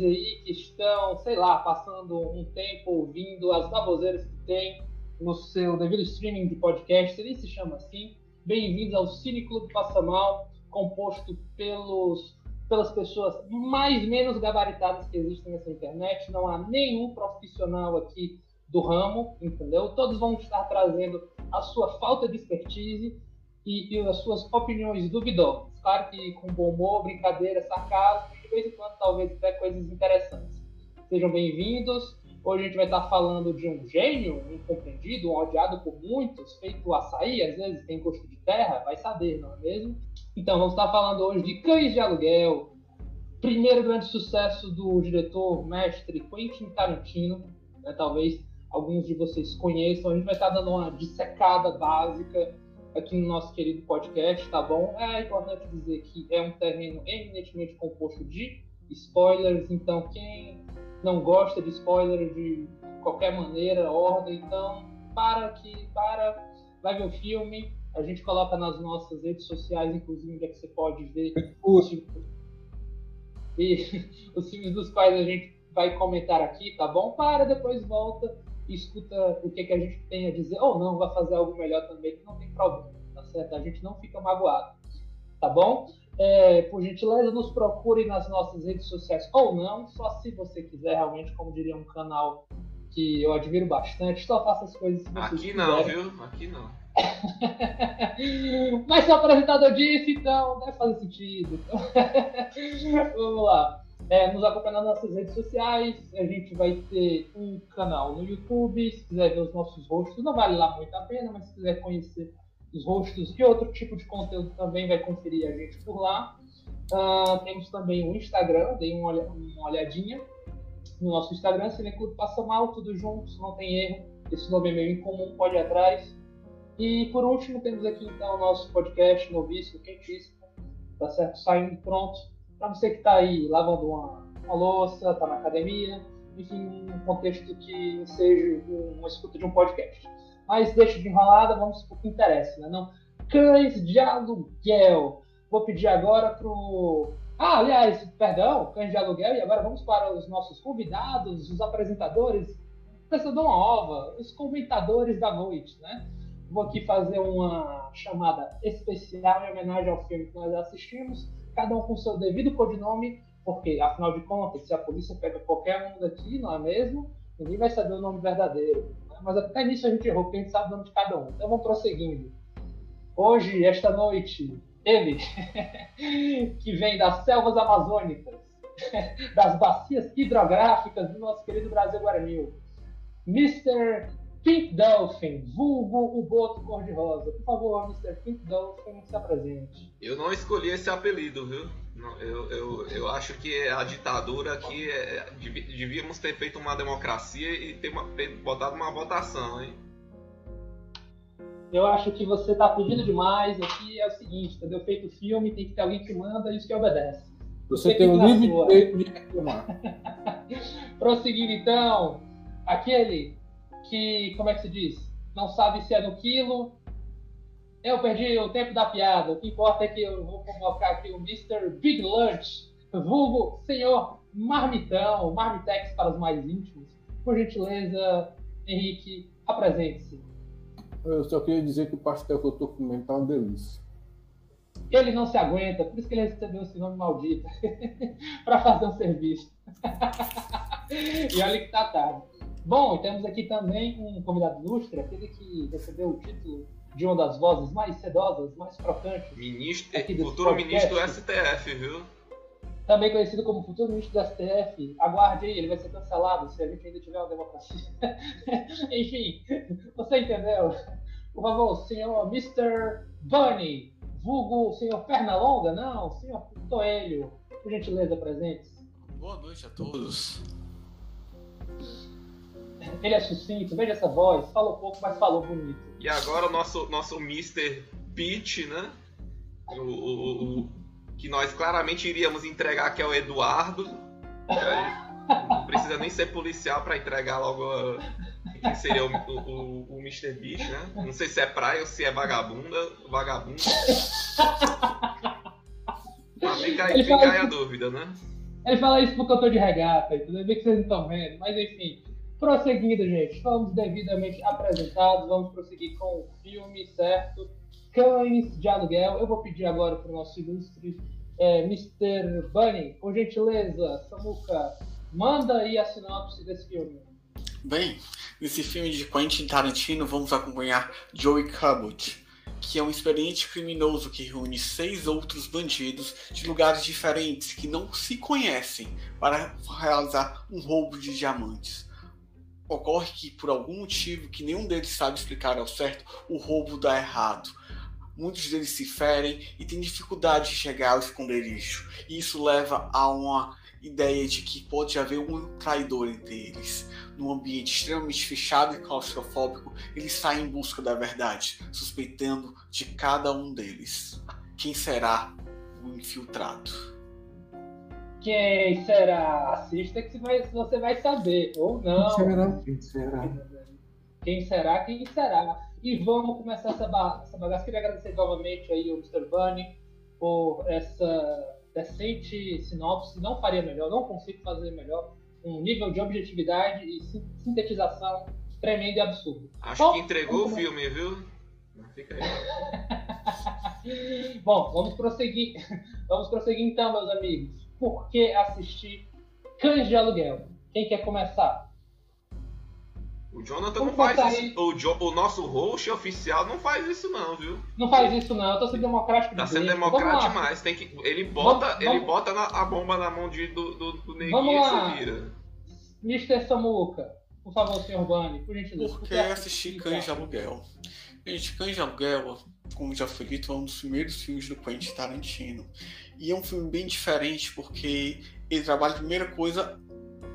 vocês aí que estão, sei lá, passando um tempo ouvindo as baboseiras que tem no seu devido streaming de podcast, ele se chama assim. Bem-vindos ao Cine Clube Passa Mal, composto pelos, pelas pessoas mais menos gabaritadas que existem nessa internet. Não há nenhum profissional aqui do ramo, entendeu? Todos vão estar trazendo a sua falta de expertise e, e as suas opiniões duvidosas. Claro que com bom humor, brincadeira, sarcasmo vez em quando talvez até coisas interessantes. Sejam bem-vindos. Hoje a gente vai estar falando de um gênio um incompreendido, um odiado por muitos, feito açaí, às vezes tem gosto de terra, vai saber, não é mesmo? Então, vamos estar falando hoje de Cães de Aluguel, primeiro grande sucesso do diretor mestre Quentin Tarantino, né, talvez alguns de vocês conheçam. A gente vai estar dando uma dissecada básica aqui no nosso querido podcast, tá bom? É importante dizer que é um terreno eminentemente composto de spoilers, então quem não gosta de spoiler de qualquer maneira, ordem, então para que para vai ver o filme, a gente coloca nas nossas redes sociais, inclusive onde é que você pode ver os filmes, e, os filmes dos quais a gente vai comentar aqui, tá bom? Para depois volta escuta o que, que a gente tem a dizer, ou não, vai fazer algo melhor também, que não tem problema, tá certo? A gente não fica magoado, tá bom? É, por gentileza, nos procure nas nossas redes sociais, ou não, só se você quiser, realmente, como diria um canal que eu admiro bastante, só faça as coisas se você Aqui não, viu? Aqui não. Mas se o apresentador disse, então deve fazer sentido. Vamos lá é, nos acompanhar nas nossas redes sociais. A gente vai ter um canal no YouTube. Se quiser ver os nossos rostos, não vale lá muito a pena, mas se quiser conhecer os rostos e outro tipo de conteúdo também, vai conferir a gente por lá. Uh, temos também o Instagram, dei uma, olhadinha no nosso Instagram, Cineclube Passa Mal, tudo junto, não tem erro. Esse nome é meio incomum, pode ir atrás. E por último, temos aqui então o nosso podcast novíssimo, quentíssimo, tá certo? Saindo pronto para você que está aí lavando uma, uma louça, está na academia, enfim, um contexto que seja uma escuta de um podcast. Mas deixa de enrolada, vamos para o que interessa, né? Não? Cães de aluguel. Vou pedir agora para o. Ah, aliás, perdão, cães de aluguel, e agora vamos para os nossos convidados, os apresentadores, pensador uma ova, os comentadores da noite, né? Vou aqui fazer uma chamada especial em homenagem ao filme que nós assistimos cada um com seu devido codinome, porque, afinal de contas, se a polícia pega qualquer um daqui, não é mesmo? Ninguém vai saber o nome verdadeiro. Né? Mas até nisso a gente errou, porque a gente sabe o nome de cada um. Então vamos prosseguindo. Hoje, esta noite, ele, que vem das selvas amazônicas, das bacias hidrográficas do nosso querido Brasil Guarani, Mr. Pink Dolphin, vulgo o boto cor-de-rosa. Por favor, Mr. Pink Dolphin, se apresente. Eu não escolhi esse apelido, viu? eu, eu, eu acho que a ditadura aqui é, devíamos ter feito uma democracia e ter, uma, ter botado uma votação, hein? Eu acho que você está pedindo demais. Aqui é o seguinte, entendeu? Feito o filme, tem que ter alguém que manda e isso que obedece. Você, você tem o livre direito de reclamar. Prosseguindo então, aquele que, como é que se diz? Não sabe se é no quilo. Eu perdi o tempo da piada. O que importa é que eu vou convocar aqui o Mr. Big Lunch, vulgo senhor Marmitão, Marmitex para os mais íntimos. Por gentileza, Henrique, apresente-se. Eu só queria dizer que o pastel que eu estou comendo tá uma delícia. Ele não se aguenta, por isso que ele recebeu esse nome maldito para fazer um serviço. e olha que tá tarde. Bom, temos aqui também um convidado ilustre, aquele que recebeu o título de uma das vozes mais sedosas, mais crocantes. Ministro, futuro podcast. ministro do STF, viu? Também conhecido como futuro ministro do STF. Aguarde aí, ele vai ser cancelado se a gente ainda tiver uma democracia. Enfim, você entendeu? Por favor, senhor Mr. Bunny, vulgo senhor Pernalonga? Não, senhor Toelho. Por gentileza, presentes. Boa noite a todos. Ele é sucinto, veja essa voz, falou pouco, mas falou bonito. E agora o nosso, nosso Mr. Peach, né? O, o, o, que nós claramente iríamos entregar, que é o Eduardo. Não precisa nem ser policial para entregar logo a, quem seria o, o, o, Mr. Beast, né? Não sei se é praia ou se é vagabunda. Vagabunda. Mas fica aí, fica aí a dúvida, né? Ele fala isso porque eu tô de regata, entendeu? Bem que vocês não estão vendo, mas enfim. Prosseguindo, gente, fomos devidamente apresentados, vamos prosseguir com o filme, certo? Cães de aluguel. Eu vou pedir agora para o nosso ilustre é, Mr. Bunny, por gentileza, Samuca, manda aí a sinopse desse filme. Bem, nesse filme de Quentin Tarantino vamos acompanhar Joey Cabot, que é um experiente criminoso que reúne seis outros bandidos de lugares diferentes que não se conhecem para realizar um roubo de diamantes ocorre que, por algum motivo que nenhum deles sabe explicar ao certo, o roubo dá errado. Muitos deles se ferem e têm dificuldade de chegar ao esconderijo. E isso leva a uma ideia de que pode haver um traidor entre eles. Num ambiente extremamente fechado e claustrofóbico, eles saem em busca da verdade, suspeitando de cada um deles. Quem será o infiltrado? Quem será? Assista que você vai saber. Ou não. Quem será? Quem será? Quem será? Quem será? E vamos começar essa, ba essa bagaça. Queria agradecer novamente aí ao Mr. Bunny por essa decente sinopse. Não faria melhor, não consigo fazer melhor. Um nível de objetividade e sintetização tremendo e absurdo. Acho Bom, que entregou o filme, viu? Fica aí. Bom, vamos prosseguir. Vamos prosseguir então, meus amigos por que assistir Cães de Aluguel? Quem quer começar? O Jonathan Vamos não faz isso. O, jo, o, nosso host oficial não faz isso não, viu? Não faz isso não, eu tô sendo democrático Tá sendo democrático demais. Tem que, ele bota, vamos, ele vamos... bota na, a bomba na mão de, do, do, do neguinho e se vira. Mr. Samuca, por favor, senhor Bunny, por gentileza. Por que assistir Cães de Aluguel? Gente, Cães Aluguel, como já foi dito, é um dos primeiros filmes do Quentin Tarantino. E é um filme bem diferente porque ele trabalha, primeira coisa,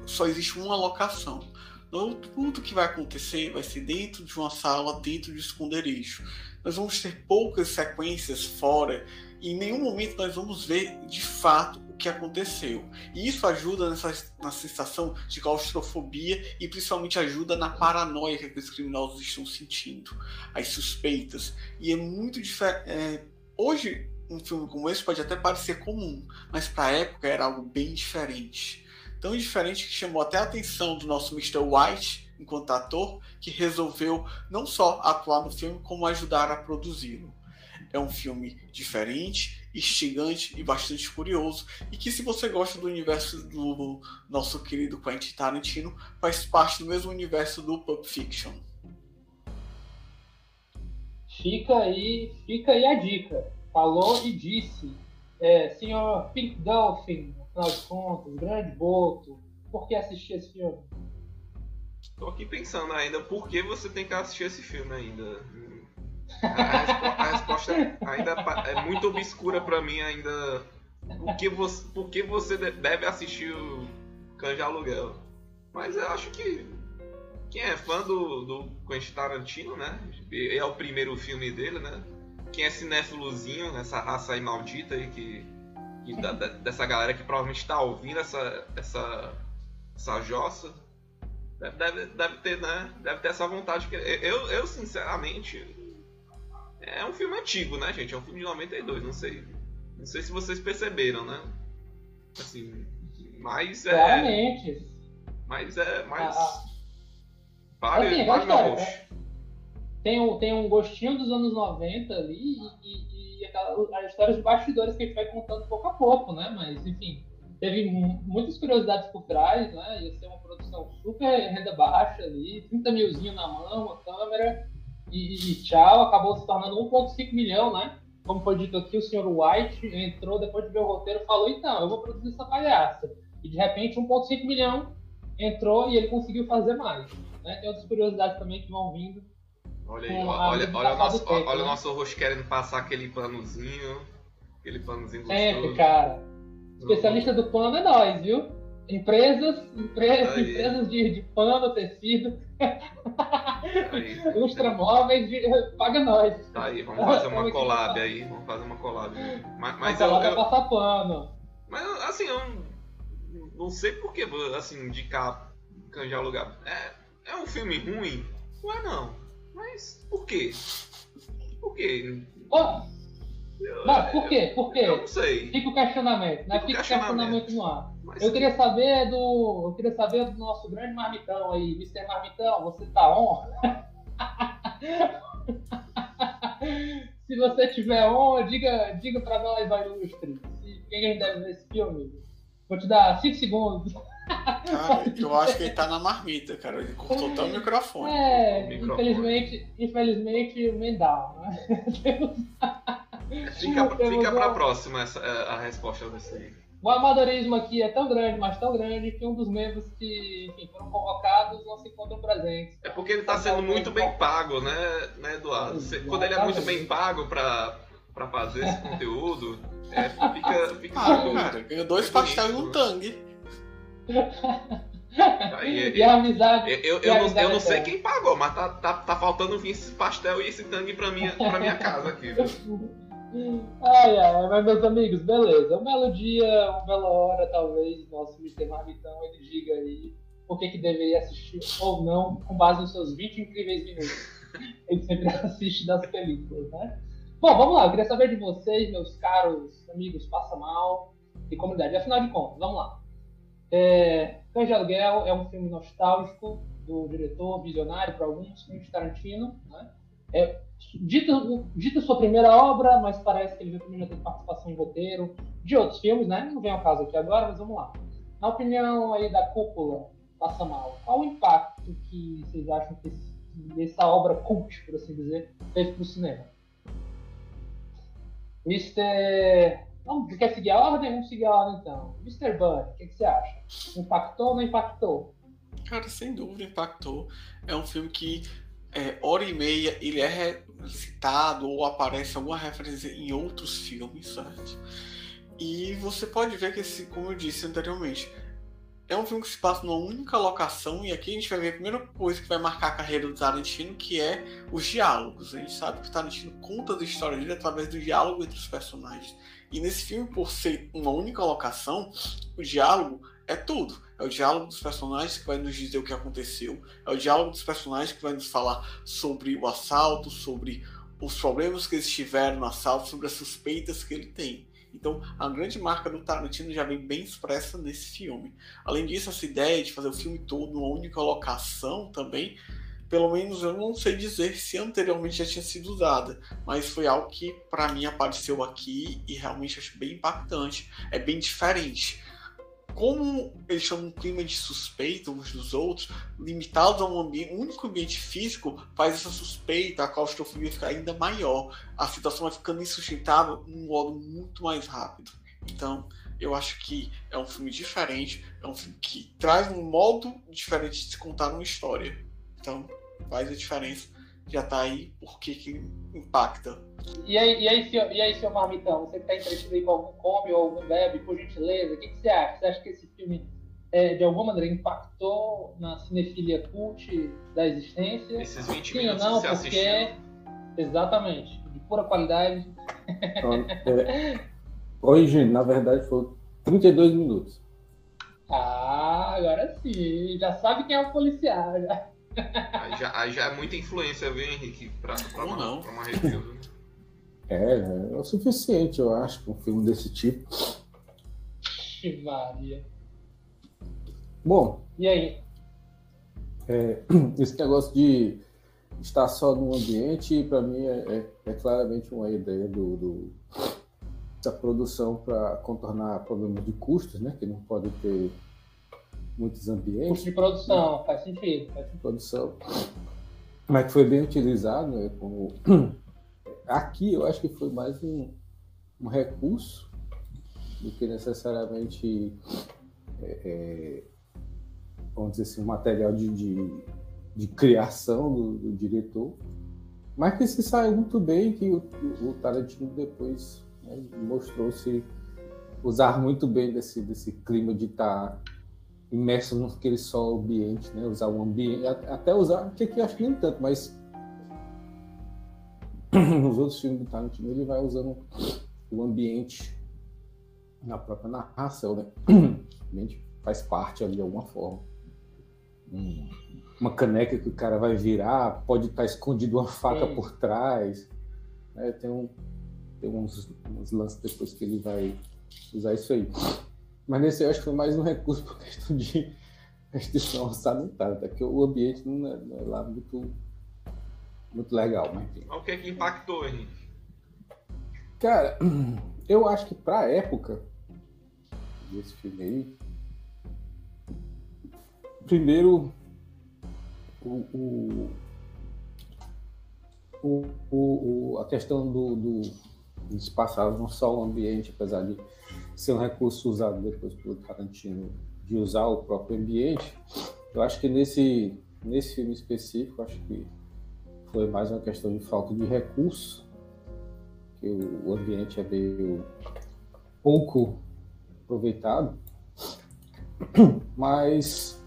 só existe uma locação. Tudo que vai acontecer vai ser dentro de uma sala, dentro de um esconderijo. Nós vamos ter poucas sequências fora em nenhum momento nós vamos ver de fato o que aconteceu. E isso ajuda nessa, na sensação de claustrofobia e principalmente ajuda na paranoia que os criminosos estão sentindo, as suspeitas. E é muito diferente. É, hoje um filme como esse pode até parecer comum, mas para a época era algo bem diferente. Tão diferente que chamou até a atenção do nosso Mr. White, enquanto ator, que resolveu não só atuar no filme, como ajudar a produzi-lo. É um filme diferente, instigante e bastante curioso, e que, se você gosta do universo do nosso querido Quentin Tarantino, faz parte do mesmo universo do Pulp Fiction. Fica aí, fica aí a dica falou e disse, é, senhor Pink Dolphin, afinal de contas, grande Boto, por que assistir esse filme? Tô aqui pensando ainda, por que você tem que assistir esse filme ainda? A, respo a resposta ainda é muito obscura para mim ainda. Por que, você, por que você deve assistir o de Aluguel? Mas eu acho que quem é fã do, do Quentin Tarantino, né? É o primeiro filme dele, né? quem é cinéfilozinho, nessa raça aí maldita aí que, que da, dessa galera que provavelmente está ouvindo essa, essa, essa jossa, deve, deve, deve, ter, né? Deve ter essa vontade. Eu, eu, sinceramente, é um filme antigo, né, gente? É um filme de 92, não sei. Não sei se vocês perceberam, né? Assim, mas é. Claramente. Mas é. Mas. Ah, ah. Vale, assim, vale meu rosto tem um, tem um gostinho dos anos 90 ali e, e, e aquela, as histórias de bastidores que a gente vai contando pouco a pouco, né? Mas, enfim, teve muitas curiosidades por trás, né? Ia ser uma produção super renda baixa ali, 30 milzinho na mão, a câmera e, e tchau. Acabou se tornando 1,5 milhão, né? Como foi dito aqui, o senhor White entrou depois de ver o roteiro e falou: então, eu vou produzir essa palhaça. E de repente, 1,5 milhão entrou e ele conseguiu fazer mais. Né? Tem outras curiosidades também que vão vindo Olha aí, olha, olha, o nosso, tempo, olha né? o nosso rosto querendo passar aquele panozinho. Aquele panozinho Sempre, cara. Especialista do pano é nós, viu? Empresas, empresas, empresas de, de pano, tecido. Lustramóveis, paga nós. Tá aí, vamos fazer uma collab aí. Vamos fazer uma collab. Mas, mas eu, eu, passar pano. Mas assim, eu não sei por que assim, indicar Canjar Lugar. É, é um filme ruim? Não é não. Mas por quê? Por quê? Oh, Mas por quê? Por quê? Eu não sei. Fica o questionamento, né? Fica o Fica o questionamento. no ar. Mas Eu queria saber do. Eu queria saber do nosso grande marmitão aí, Mr. Marmitão, você tá on? Se você tiver on, diga, diga pra nós, vai ilustre. Se quem a gente deve ver esse filme. Vou te dar 5 segundos. Cara, eu acho que ele tá na marmita, cara. Ele cortou até o microfone. É, o microfone. infelizmente, infelizmente, Mendal, né? Fica, fica pra uma- próxima essa, é, a resposta desse aí. O amadorismo aqui é tão grande, mas tão grande, que um dos membros que enfim, foram convocados não se encontram presentes. É porque ele tá sendo muito bem pago, né, né Eduardo? Você- Quando ele é muito bem pago pra, pra fazer esse conteúdo, é, fica. fica Ah, cara, ganhou dois É pastéis e um tangue. Aí, E a amizade. eu, eu, e a eu não, amizade eu não sei quem pagou, mas tá, tá, tá faltando vir esse pastel e esse tangue pra minha, pra minha casa aqui. viu? Ai, ai, mas meus amigos, beleza. Um belo dia, uma bela hora, talvez, nosso Mr. Marmitão ele diga aí o que, que deveria assistir ou não, com base nos seus 20 incríveis minutos. Ele sempre assiste das películas, né? Bom, vamos lá, eu queria saber de vocês, meus caros amigos Passa Mal e comunidade. Afinal de contas, vamos lá. É, Cães de Aluguel é um filme nostálgico do diretor, visionário para alguns, filme de Tarantino, né? É, dita, dita sua primeira obra, mas parece que ele também já teve participação em roteiro de outros filmes, né? Não vem ao caso aqui agora, mas vamos lá. Na opinião aí da cúpula, passa mal, qual o impacto que vocês acham que esse- essa obra cult, por assim dizer, teve para o cinema? Mr. Vamos, quer seguir a ordem? Vamos seguir a ordem então. Mr. Bud, o que, que você acha? Impactou ou não impactou? Cara, sem dúvida impactou. É um filme que é, hora e meia ele é citado ou aparece alguma referência em outros filmes, certo? E você pode ver que esse, como eu disse anteriormente, é um filme que se passa numa única locação e aqui a gente vai ver a primeira coisa que vai marcar a carreira do Tarantino, que é os diálogos. A gente sabe que o Tarantino conta as histórias dele através do diálogo entre os personagens. E nesse filme, por ser uma única locação, o diálogo é tudo. É o diálogo dos personagens que vai nos dizer o que aconteceu. É o diálogo dos personagens que vai nos falar sobre o assalto, sobre os problemas que eles tiveram no assalto, sobre as suspeitas que ele tem. Então, a grande marca do Tarantino já vem bem expressa nesse filme. Além disso, essa ideia de fazer o filme todo numa única locação também, pelo menos eu não sei dizer se anteriormente já tinha sido usada, mas foi algo que para mim apareceu aqui e realmente acho bem impactante. É bem diferente como eles estão num clima de suspeita uns dos outros, limitados a um, ambiente, um único ambiente físico, faz essa suspeita, a claustrofobia ficar ainda maior. A situação vai ficando insustentável num modo muito mais rápido. Então, eu acho que é um filme diferente, é um filme que traz um modo diferente de se contar uma história. Então, faz a diferença. Já tá aí porque que impacta. E aí, e aí, senhor, e aí, senhor Marmitão, você que está entretido aí com algum come ou algum bebe, por gentileza, o que, que você acha? Você acha que esse filme, é, de alguma maneira, impactou na cinefilia cult da existência? Esses 20 Sim ou minutos não, que você porque... assistiu. Exatamente, de pura qualidade. Então, é, Oi, gente, na verdade foi 32 minutos. Ah, agora sim, já sabe quem é o policial. Já. Aí já, aí já é muita influência, viu, Henrique? Pra, pra, Ou uma, não. pra uma review. né? É, é o suficiente, eu acho, para um filme desse tipo. Ixi, Maria. Bom, E aí? esse negócio de estar só num ambiente, para mim, é, é- é claramente uma ideia do, do- da produção para contornar problemas de custos, né? Que não pode ter muitos ambientes. Custo de produção, faz sentido. Faz sentido. produção, mas que foi bem utilizado, né, como aqui eu acho que foi mais um, um recurso do que necessariamente é, é, vamos dizer assim, um material de, de, de criação do, do diretor, mas que se saiu muito bem que o, o Tarantino depois né, mostrou-se usar muito bem desse, desse clima de estar imerso naquele só ambiente, né? Usar um ambiente, até usar, que aqui eu acho que nem tanto, mas nos outros filmes do Tarantino ele vai usando o ambiente na própria narração, né? O ambiente faz parte ali de alguma forma. Um- Uma caneca que o cara vai virar, pode estar escondido uma faca Sim. por trás. né? Tem um, tem uns, uns lances depois que ele vai usar isso aí. Mas nesse eu acho que foi mais um recurso por questão de restrição orçamentária, até que o ambiente não é, não é lá muito, muito legal, mas enfim. O que é que impactou, Henrique? Cara, eu acho que pra época desse filme aí, primeiro o, o, o, o, a questão do, do eles passaram não só o ambiente, apesar de ser um recurso usado depois pelo Tarantino de usar o próprio ambiente, eu acho que nesse, nesse filme específico, acho que foi mais uma questão de falta de recurso, que o, ambiente é meio pouco aproveitado, mas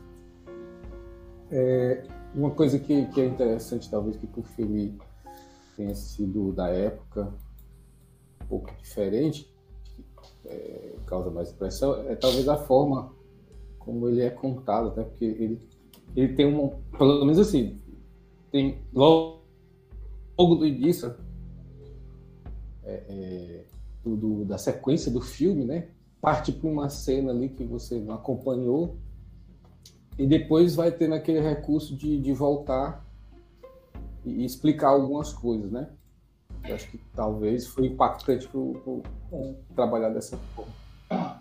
é, uma coisa que, que é interessante, talvez, que o filme tenha sido da época um pouco diferente, é, causa mais impressão, é talvez a forma como ele é contado, até porque ele, ele tem um, pelo menos assim, tem logo, logo do início é, é, do, da sequência do filme, né? Parte para uma cena ali que você não acompanhou e depois vai ter naquele recurso de, de voltar e explicar algumas coisas, né? Eu acho que talvez foi impactante para trabalhar dessa forma.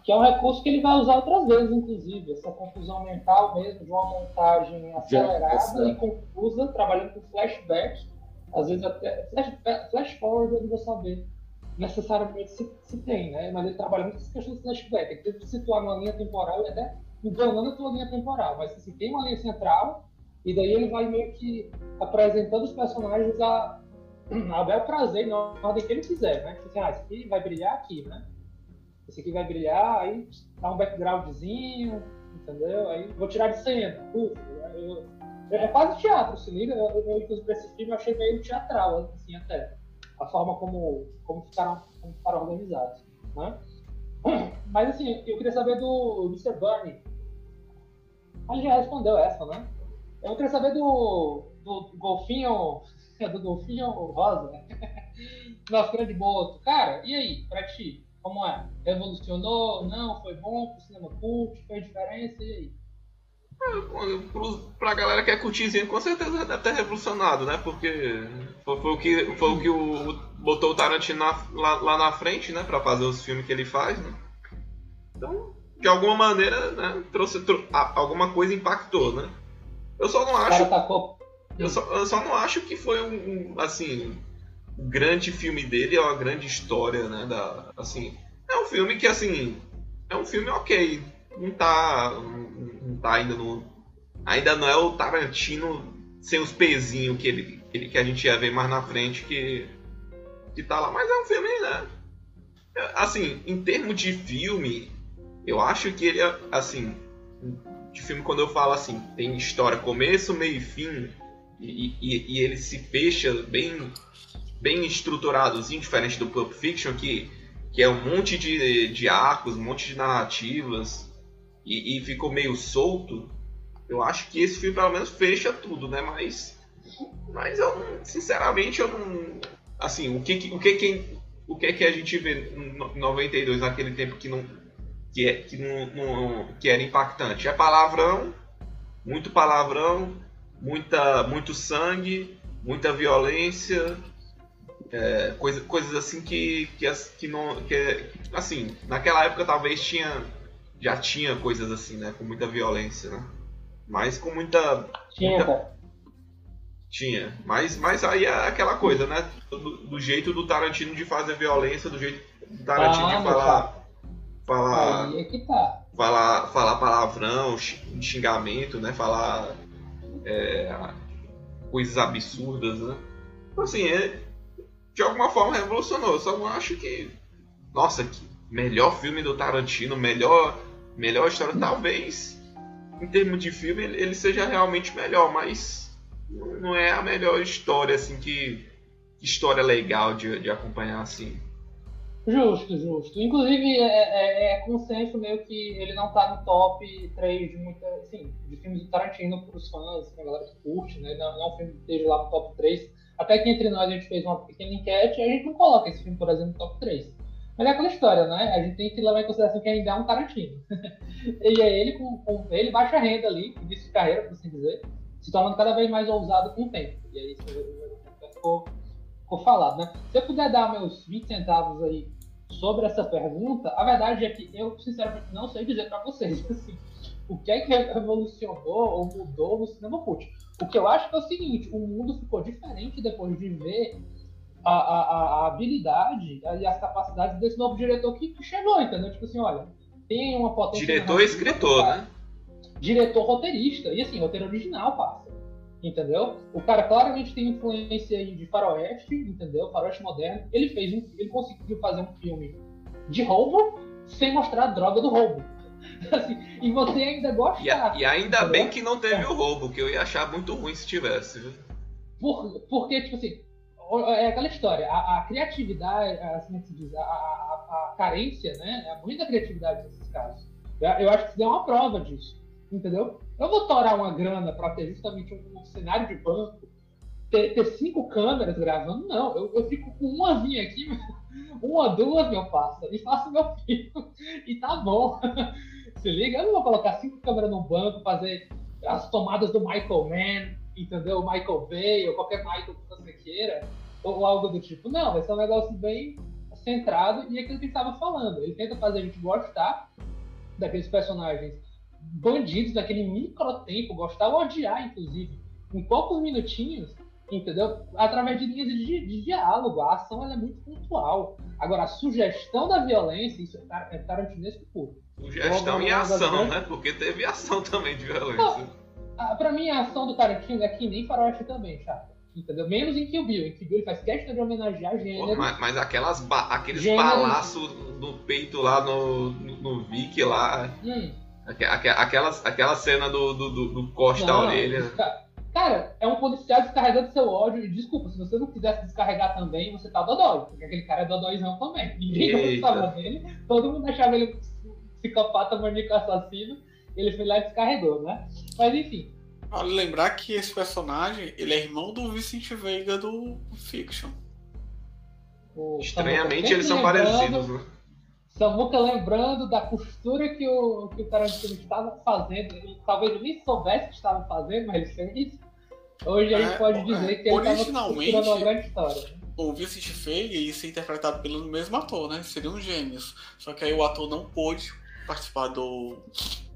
Que é um recurso que ele vai usar outras vezes, inclusive, essa confusão mental mesmo, de uma montagem acelerada e confusa, trabalhando com flashback, às vezes até flash, flash forward eu não vou saber necessariamente se, se tem, né? Mas ele trabalha muito com essa questão do flashback, ele tem que situar numa linha temporal e até enganando a tua linha temporal, mas se tem uma linha central, e daí ele vai meio que apresentando os personagens a, a bel prazer, na ordem que ele quiser, né? Tipo assim, ah, esse aqui vai brilhar aqui, né? Esse aqui vai brilhar, aí dá um backgroundzinho, entendeu? Aí vou tirar de cena, eu, é quase teatro, se liga. Eu, eu, inclusive, pra esse filme, eu achei meio teatral, assim, até. A forma como, como, ficaram, como ficaram organizados, né? Mas, assim, eu queria saber do Mr. Burnie. A gente já respondeu essa, né? Eu queria saber do, do golfinho, do golfinho rosa, nosso grande boto. Cara, e aí, pra ti? Como é? Revolucionou? Não? Foi bom pro cinema cult? Fez diferença? E aí? É, pra galera que é curtizinho, com certeza deve ter revolucionado, né? Porque foi, foi, o, que, foi o que o, botou o Tarantino na, lá, lá, na frente, né? Pra fazer os filmes que ele faz, né? Então, de alguma maneira, né? Trouxe, trouxe alguma coisa impactou, né? Eu só não acho. Eu só, eu só não acho que foi um, um assim o grande filme dele é uma grande história, né? Da, assim, é um filme que assim é um filme ok, não tá, não, tá ainda no, ainda não é o Tarantino sem os pezinhos que ele, que, que a gente ia ver mais na frente que que tá lá, mas é um filme, né? Assim, em termos de filme, eu acho que ele é assim de filme quando eu falo assim tem história começo, meio e fim e, e, ele se fecha bem bem estruturadozinho, diferente do Pulp Fiction, que, que é um monte de, de arcos, um monte de narrativas, e, e ficou meio solto. Eu acho que esse filme pelo menos fecha tudo, né? Mas, mas eu, sinceramente, eu não. Assim, o que, o que, que, o que, que a gente vê em 92, naquele tempo que não. Que, é, que, não, não, que era impactante? É palavrão, muito palavrão, muita, muito sangue, muita violência, é, coisa, coisas assim que, que, que não. Que, assim, naquela época talvez tinha. Já tinha coisas assim, né? Com muita violência, né? Mas com muita. Tinha, muita... Tinha. Mas, mas aí é aquela coisa, né? Do, do, jeito do Tarantino de fazer violência, do jeito do Tarantino ah, de falar. Falar. Aí é tá. Falar, falar palavrão, xingamento, né? Falar. É, coisas absurdas, né? Então, assim, é, de alguma forma revolucionou. Eu só não acho que. Nossa, que melhor filme do Tarantino, melhor, melhor história. Talvez, em termos de filme, ele seja realmente melhor, mas não é a melhor história, assim, que. História legal de, de acompanhar assim. Justo, justo. Inclusive, é, é, é, consenso meio que ele não tá no top 3 de muita, assim, de filmes do Tarantino para os fãs, a galera que curte, né? Não, não é um filme que esteja lá no top 3 Até que entre nós a gente fez uma pequena enquete e a gente não coloca esse filme, por exemplo, no top 3. Mas é aquela história, né? A gente tem que levar em consideração que ainda é um Tarantino. e é ele com, com ele baixa renda ali, início de carreira, por assim dizer, se tornando cada vez mais ousado com o tempo. E aí isso ficou, ficou falado, né? Se eu puder dar meus 20 centavos aí sobre essa pergunta, a verdade é que eu, sinceramente, não sei dizer para vocês assim, o que é que revolucionou ou mudou no cinema cult. O que eu acho que é o seguinte, o mundo ficou diferente depois de ver a, a, a habilidade e as capacidades desse novo diretor que, que, chegou, entendeu? Tipo assim, olha, tem uma potência... Diretor e escritor, né? Diretor roteirista, e assim, roteiro original passa, entendeu? O cara claramente tem influência aí de faroeste, entendeu? Faroeste moderno. Ele fez um, ele conseguiu fazer um filme de roubo sem mostrar a droga do roubo. Assim, e você ainda gosta. E, e ainda entendeu? bem que não teve é. o roubo, que eu ia achar muito ruim se tivesse. Por, porque, tipo assim, é aquela história, a, a criatividade, assim se diz, a, a, a, carência, né? É a da criatividade nesses casos. Eu, eu acho que isso é uma prova disso, entendeu? Eu vou torar uma grana para ter justamente um, um, cenário de banco, ter, ter, cinco câmeras gravando, não. Eu, eu fico com umazinha aqui, uma, duas, meu parça, e faço meu filho, e tá bom. Se liga, eu não vou colocar cinco câmeras no banco, fazer as tomadas do Michael Mann, entendeu? Michael Bay, ou qualquer Michael que você queira, ou algo do tipo. Não, vai ser um negócio bem centrado e é aquilo que ele estava falando. Ele tenta fazer a gente gostar daqueles personagens bandidos, daquele micro tempo, gostar ou odiar, inclusive, em poucos minutinhos, entendeu? Através de linhas de, de diálogo. A ação é muito pontual. Agora, a sugestão da violência, isso é, é tarantinesco puro. Sugestão e ação, né? Porque teve ação também de violência. Não pra mim, a ação do Tarantino é que nem Faroeste também, chata. Entendeu? Menos em Kill Bill. Em Kill Bill ele faz questão de homenagear gênero. mas, mas, aquelas ba aqueles balaços no peito lá no, no, no Vic lá. Hum. Aquelas, aquela cena do, do, do, do corte Não, da orelha. Cara, é um policial descarregando seu ódio. E desculpa, se você não quisesse descarregar também, você tá dodói. Porque aquele cara é dodóizão também. Ninguém gostava dele. Todo mundo achava ele psicopata, maníaco assassino ele foi lá e descarregou, né? Mas enfim. Vale lembrar que esse personagem, ele é irmão do Vicente Veiga do Fiction. Estranhamente eles são parecidos? Samuca lembrando da costura que o, que o Tarantino estava fazendo. Ele, talvez ele nem soubesse que estava fazendo, mas ele fez. Hoje a gente é, pode dizer é, que ele estava costurando uma grande história. O Vicente Veiga ia ser interpretado pelo mesmo ator, né? Seriam gêmeos. Só que aí o ator não pôde participar do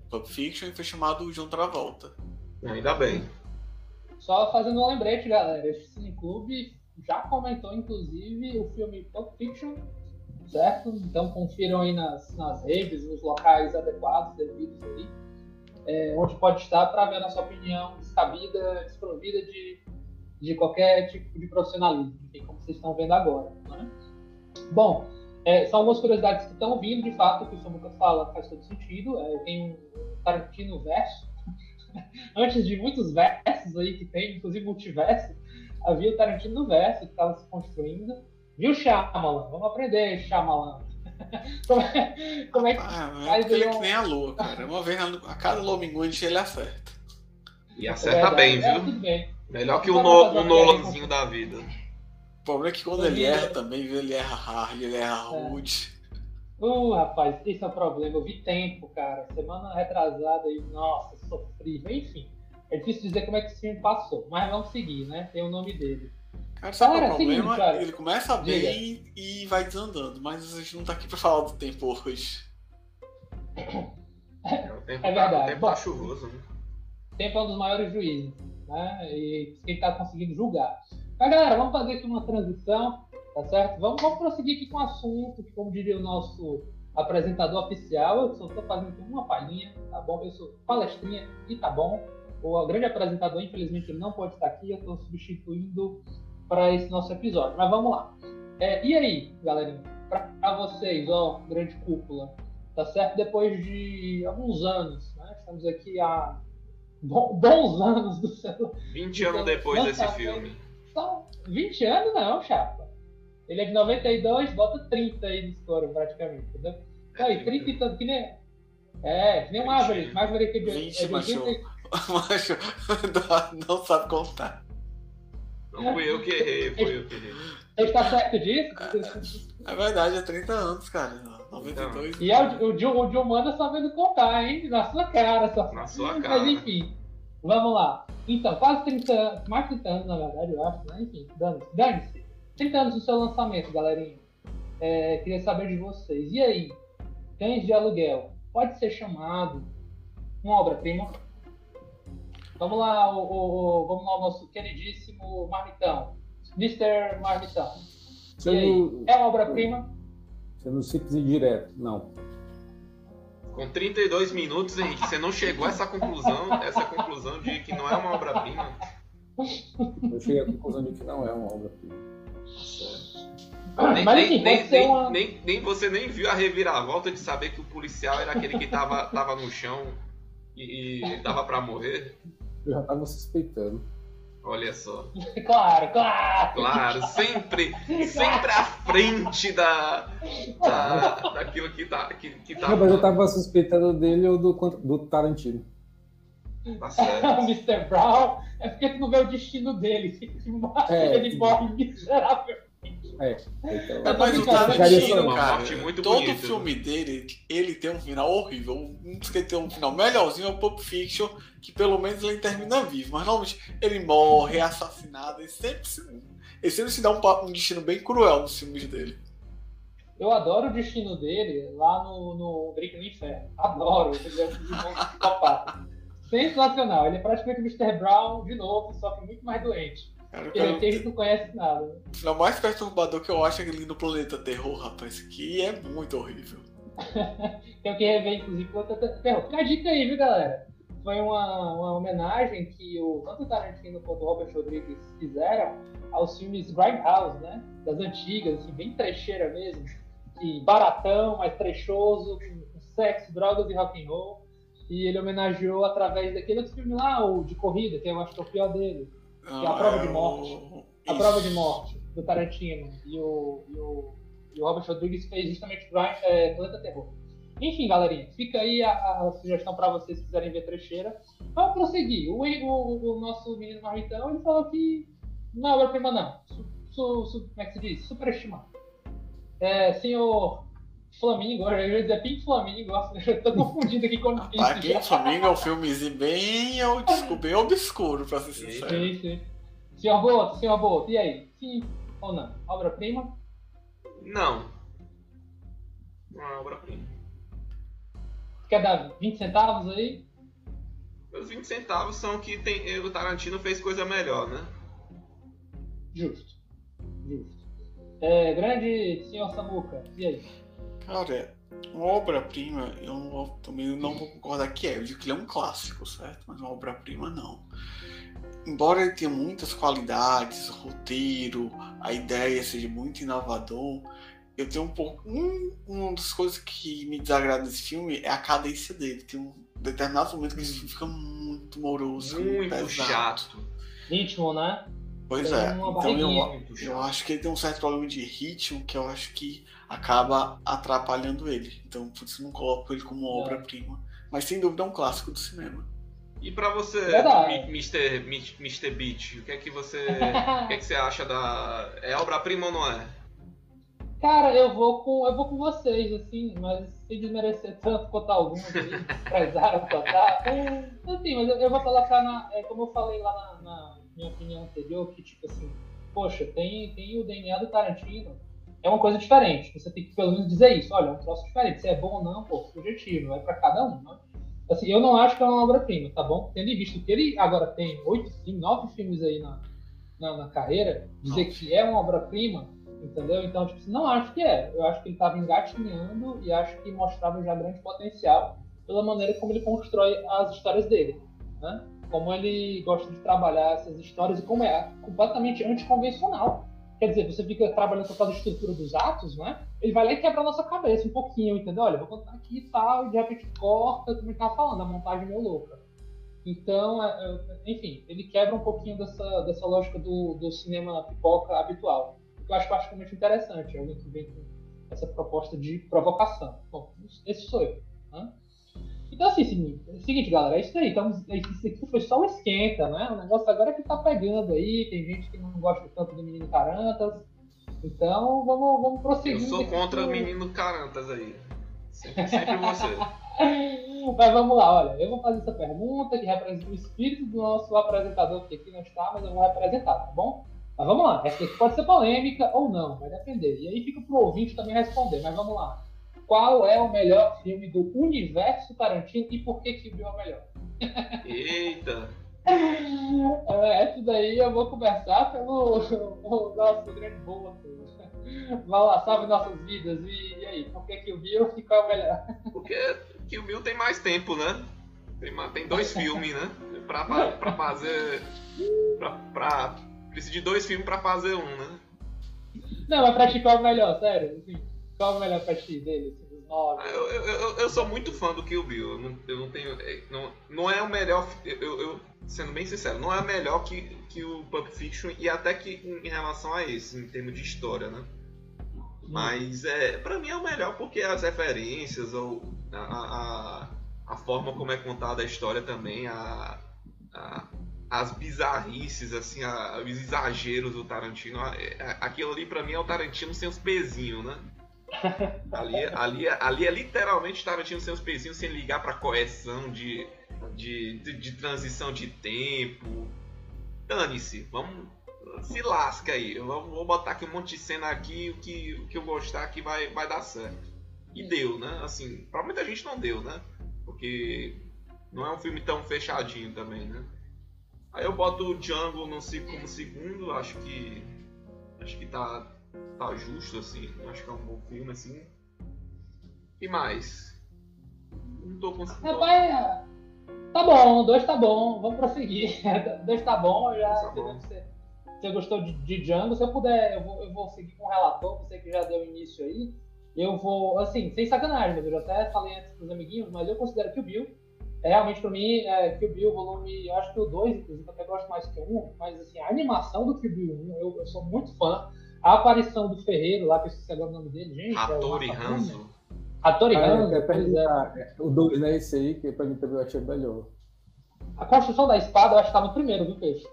Pulp Fiction e foi chamado John Travolta. Ainda bem. Só fazendo um lembrete, galera, esse Cineclube já comentou, inclusive, o filme Pulp Fiction, certo? Então confiram aí nas, nas redes, nos locais adequados, devidos aí, é, onde pode estar para ver a nossa opinião descabida, desprovida de, de qualquer tipo de profissionalismo, como vocês estão vendo agora. Né? Bom, é, são algumas curiosidades que estão vindo, de fato, o que o Samuca fala faz todo sentido. É, tem um Tarantino verso. Antes de muitos versos aí que tem, inclusive multiverso, havia o Tarantino verso que estava se construindo. Viu, Shyamalan? Vamos aprender, Shyamalan. como, é, como é que ah, faz ele é que nem a lua, cara. Uma vez a cada lua minguante ele acerta. E acerta é bem, viu? Bem. Melhor que o, no, o Nolanzinho da vida. O problema é que quando ele erra também, ele erra hard, ele erra rude. É. Uh, rapaz, esse é o problema. Eu vi tempo, cara. Semana retrasada e, nossa, sofrível. Enfim, é difícil dizer como é que esse filme passou. Mas vamos seguir, né? Tem o nome dele. Cara, sabe cara, o problema? Seguinte, cara. Ele começa bem e vai desandando. Mas a gente não tá aqui pra falar do tempo hoje. É, o tempo é verdade. Tá, o tempo tá chuvoso, né? O tempo é um dos maiores juízes. Né? E quem tá conseguindo julgar. Mas galera, vamos fazer aqui uma transição, tá certo? Vamos, vamos prosseguir aqui com o assunto, que como diria o nosso apresentador oficial, eu só estou fazendo aqui uma palhinha, tá bom? Eu sou palestrinha e tá bom. O grande apresentador, infelizmente, ele não pode estar aqui, eu estou substituindo para esse nosso episódio. Mas vamos lá. É, e aí, galerinha, para vocês, ó, grande cúpula, tá certo? Depois de alguns anos, né? Estamos aqui há bons anos do seu. 20 anos depois desse filme. São 20 anos não, chapa. Ele é de 92, bota 30 aí no score praticamente, entendeu? Então aí, 30 e tanto, que nem. É, que nem o Maverick. Maverick é de. 20, é de macho. Macho, não sabe contar. Não fui eu que errei, foi eu que errei. Você está certo disso? É verdade, é 30 anos, cara. 92. E é o, o, John, o John Manda sabendo contar, hein? Na sua cara, só. Na sua cara. Mas enfim, vamos lá. Então, quase 30 anos, mais 30 anos, na verdade, eu acho, né? Enfim, dane-se. Dane 30 anos do seu lançamento, galerinha. É, queria saber de vocês. E aí? Cães de aluguel pode ser chamado uma obra-prima? Vamos lá, o, o, o, vamos lá, o nosso queridíssimo Marmitão. Mr. Marmitão. E aí? É uma obra-prima? Sendo simples e direto, não. Com 32 minutos, Henrique, você não chegou a essa conclusão, essa conclusão de que não é uma obra-prima? Eu cheguei à conclusão de que não é uma obra-prima. Nem, Mas, nem, nem, uma... nem, nem, você nem viu a reviravolta de saber que o policial era aquele que tava, tava no chão e, e dava para morrer? Eu já tava suspeitando. Olha só. Claro, claro. Claro, sempre, sempre à frente da, da daquilo que tá, que, que tá. Não, mas eu tava suspeitando dele ou do, do Tarantino. Tá certo. o Mr. Brown é porque tu não vê o destino dele. É, ele morre miserável. É, então, é, mas o Tarantino, cara, muito todo bonito, filme dele, ele tem um final horrível. Um dos que tem um final melhorzinho é o Pulp Fiction, que pelo menos ele termina vivo. Mas normalmente ele morre, é assassinado, ele sempre se, ele sempre se dá um, um destino bem cruel nos filmes dele. Eu adoro o destino dele lá no, no Drink no Inferno. Adoro. Ele é um Sensacional. Ele é praticamente o Mr. Brown de novo, só que muito mais doente. Cara, não conhece nada. Né? O mais perturbador que eu acho é aquele no Planeta Terror, rapaz. Que é muito horrível. Tem que rever, inclusive, Planeta Terror. Fica a dica aí, viu, galera? Foi uma, uma homenagem que o, tanto o Tarantino quanto o Robert Rodrigues fizeram aos filmes Grindhouse, né? Das antigas, assim, bem trecheira mesmo. E baratão, mais trechoso, com sexo, drogas e rock and roll. E ele homenageou através daquele outro filme lá, o de corrida, que eu acho que é o pior dele que é a prova de ah, morte. A prova de morte do Tarantino. E o, e o, e o Robert Rodrigues fez justamente é, Planeta Terror. Enfim, galerinha, fica aí a, a sugestão para vocês se quiserem ver trecheira. Vamos prosseguir. O, o, o nosso menino Marmitão ele falou que não é obra-prima, não. Su, su, su, como é que se diz? Superestimado. É, senhor Flamingo, eu ia dizer Pink Flamingo, eu tô confundindo aqui com Pink. Ah, Pink Flamingo é um filmezinho bem, eu desculpe, bem obscuro, pra ser sincero. Sim, sim. Senhor Boto, senhor Boto, e aí? Sim ou não? Obra-prima? Não. Não é obra-prima. Quer dar 20 centavos aí? Os 20 centavos são que tem, o Tarantino fez coisa melhor, né? Justo. Justo. É, grande senhor Samuca, e aí? Cara, uma obra-prima, eu também não vou concordar que é. Eu digo que ele é um clássico, certo? Mas uma obra-prima não. Embora ele tenha muitas qualidades, roteiro, a ideia seja muito inovador, eu tenho um pouco. Um, uma das coisas que me desagrada nesse filme é a cadência dele. Tem um determinado momento que filme fica muito moroso, muito pesado. chato. Ritmo, né? Pois tem é. Então eu, eu acho que ele tem um certo problema de ritmo que eu acho que acaba atrapalhando ele. Então, isso não coloco ele como obra-prima. Mas sem dúvida é um clássico do cinema. E para você, Mr. Mr. Beat, o que é que você, o que é que você acha da é obra-prima ou não é? Cara, eu vou com eu vou com vocês assim, mas sem desmerecer tanto quanto alguns empresários total. Assim, mas eu, eu, vou colocar na, é, como eu falei lá na, na minha opinião anterior, que tipo assim, poxa, tem tem o DNA do Tarantino é uma coisa diferente. Você tem que pelo menos dizer isso. Olha, é um troço diferente. Se é bom ou não, pô, subjetivo, é para cada um. Né? Assim, eu não acho que é uma obra-prima, tá bom? Tendo visto que ele agora tem oito, nove filmes aí na, na, na carreira, dizer Nossa. que é uma obra-prima, entendeu? Então, tipo, não acho que é. Eu acho que ele estava engatinhando e acho que mostrava já grande potencial pela maneira como ele constrói as histórias dele, né? Como ele gosta de trabalhar essas histórias e como é completamente anticonvencional Quer dizer, você fica trabalhando com aquela estrutura dos atos, né? Ele vai lá e quebra a nossa cabeça um pouquinho, entendeu? Olha, vou contar aqui e tal, e de repente corta, como ele tava falando, a montagem meio louca. Então, é, é, enfim, ele quebra um pouquinho dessa, dessa lógica do, do cinema pipoca habitual. O que eu acho particularmente interessante, alguém que vem com essa proposta de provocação. Bom, esse sou eu. Né? Então assim, seguinte, é seguinte, galera, é isso aí. Então, isso aqui foi só um esquenta, né? O negócio agora é que tá pegando aí. Tem gente que não gosta tanto do menino Carantas. Então, vamos, vamos prosseguir. Eu sou contra o menino Carantas aí. Sempre, sempre você. mas vamos lá, olha. Eu vou fazer essa pergunta que representa o espírito do nosso apresentador, que aqui não está, mas eu vou representar, tá bom? Mas vamos lá. Essa aqui pode ser polêmica ou não, vai depender. E aí fica pro ouvinte também responder, mas vamos lá qual é o melhor filme do universo Tarantino e por que que o Bill é o melhor. Eita! É, essa daí eu vou conversar pelo nosso grande boa. Vai lá, salve nossas vidas. E, e, aí, por que que o Bill e qual é o melhor? Porque que o Bill tem mais tempo, né? Tem, tem dois filmes, né? Pra, pra, fazer. Pra, pra, precisa de dois filmes pra fazer um, né? Não, mas pra ti qual é o melhor, sério? Assim. Qual o melhor ti dele? Ah, eu, eu, eu, eu, sou muito fã do Kill Bill. Eu não, eu não tenho. É, não, não é o melhor. Eu, eu, sendo bem sincero, não é melhor que, que o Pulp Fiction e até que em, em relação a esse, em termos de história, né? Mas é, pra mim é o melhor porque as referências, ou a, a, a forma como é contada a história também, a, a as bizarrices, assim, a, os exageros do Tarantino. Aquilo ali pra mim é o Tarantino sem os pezinhos, né? Ali, ali, ali é literalmente Tarantino sem os pezinhos sem ligar pra correção de, de, de, de transição de tempo. Dane-se, vamos. Se lasca aí. Eu vou botar aqui um monte de cena aqui, o que, o que eu gostar aqui vai, vai dar certo. E deu, né? Assim, pra muita gente não deu, né? Porque não é um filme tão fechadinho também, né? Aí eu boto o Django no, como segundo, acho que. Acho que tá, tá justo, assim. Acho que é um bom filme, assim. E mais? Não tô conseguindo. Rapaz, tá bom, dois tá bom, vamos prosseguir. dois tá bom, já tá bom. Você, você gostou de, de Django. Se eu puder, eu vou, eu vou seguir com o relator, você que já deu início aí. Eu vou, assim, sem sacanagem, mas eu já até falei antes pros amiguinhos, mas eu considero que o Bill é, realmente, para mim, é, Kill Bill, volume, acho que o 2, inclusive, até gosto mais que o 1, um, mas assim, a animação do Kill Bill 1, eu, eu sou muito fã. A aparição do Ferreiro, lá, que eu esqueci agora o nome dele, gente. Hattori é Hanzo. Hattori ah, Hanzo. É, o 2, né? Esse aí, que pra mim também eu achei melhor. A construção da espada, eu acho que tá no primeiro, viu, Peixe?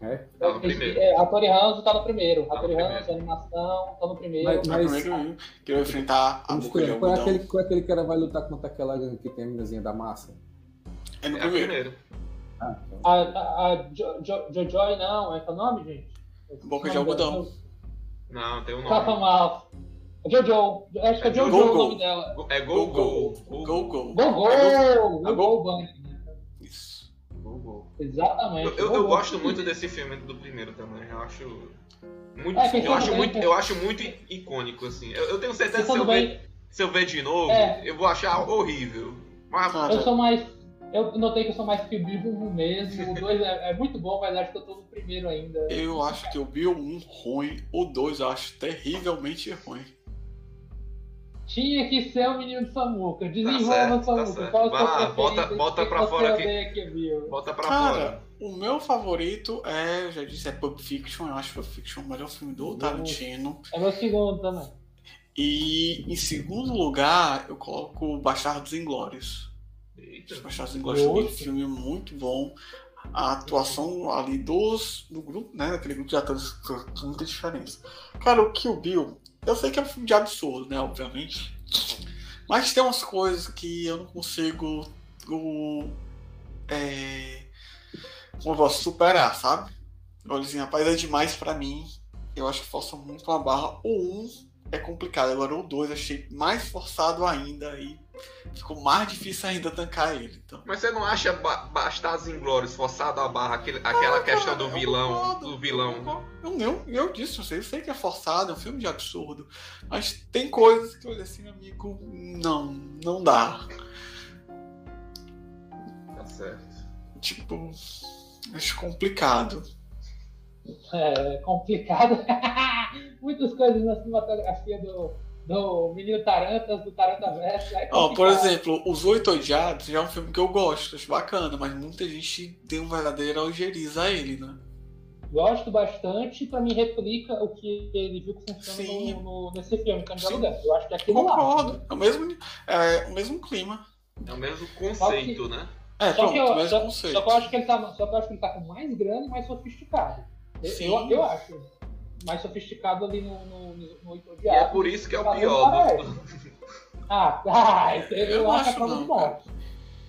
É? Tá no primeiro. É, a Tori Hanzo tá no primeiro. Tá a Tori Hanzo, a animação, tá no primeiro. Mas, mas... No primeiro que vai enfrentar a boca de qual é, aquele, qual é aquele cara vai lutar contra aquela que tem a minazinha da massa? É no é primeiro. Ah, então. A, a, a jo, jo, Jojoy não, é o nome, gente? Boca de algodão. Não, tem um nome. Tá mal. Jojo, acho que é, é Jojo o nome dela. É Go Go. Go Go. Go Go. Go Go Bank. Isso. Go Go. Exatamente. Eu, eu, eu gosto muito desse filme do primeiro também. Eu acho muito, é, eu acho muito, eu acho muito icônico assim. Eu, eu tenho certeza que se eu, ver, se eu ver de novo, é. eu vou achar horrível. Mas, eu sou mais eu notei que eu sou mais que o Bill 1 mesmo. O 2 é, é, muito bom, mas acho que eu tô no primeiro ainda. Eu acho que o Bill 1 ruim, o 2 eu acho terrivelmente ruim. Tinha que ser o menino de Samuca. Desenvolva tá Samuca. Tá Qual lá, bota, bota pra fora aqui. aqui bota pra Cara, fora. O meu favorito é, eu já disse, é Pulp Fiction. Eu acho Pulp Fiction o melhor filme do Tarantino. É meu segundo também. E em segundo lugar, eu coloco Bastardos Inglórios. Bastardos Inglórios um filme muito bom. A atuação ali dos, do grupo, né? Aquele grupo de atores faz muita diferença. Cara, o Kill Bill, eu sei que é um filme de absurdo, né? Obviamente. Mas tem umas coisas que eu não consigo. O, é, como eu posso superar, sabe? Eu assim, rapaz, é demais pra mim. Eu acho que força muito uma barra. O 1 é complicado, agora o 2 achei mais forçado ainda e ficou mais difícil ainda tancar ele. Então. Mas você não acha ba Bastardos Inglórios forçado a barra, aquele, aquela ah, questão do vilão? do vilão? Eu, eu, eu disse, eu sei, eu sei que é forçado, é um filme de absurdo. Mas tem coisas que eu olhei assim, amigo, não, não dá. Tá certo. Tipo, acho complicado. É complicado. Muitas coisas na cinematografia do, do Menino Tarantas, do Taranta Verso. É oh, por exemplo, Os Oito Odiados já é um filme que eu gosto, acho bacana, mas muita gente tem um verdadeiro algeriza a ele, né? Gosto bastante, para mim replica o que ele viu que funciona no, no, nesse filme, Cândido Aluguel. Eu acho que é aquilo Concordo. lá. Né? É o mesmo, é, o mesmo clima. É o mesmo conceito, né? É, Só pronto, que, eu, mesmo só, conceito. só que eu acho que ele tá, só que eu acho que ele tá com mais grana e mais sofisticado. Eu, Sim. eu, eu acho. Mais sofisticado ali no, no, no, no Oito E é por isso que é o pior. do- Ah, ah, eu, Eu acho a prova não, de morte.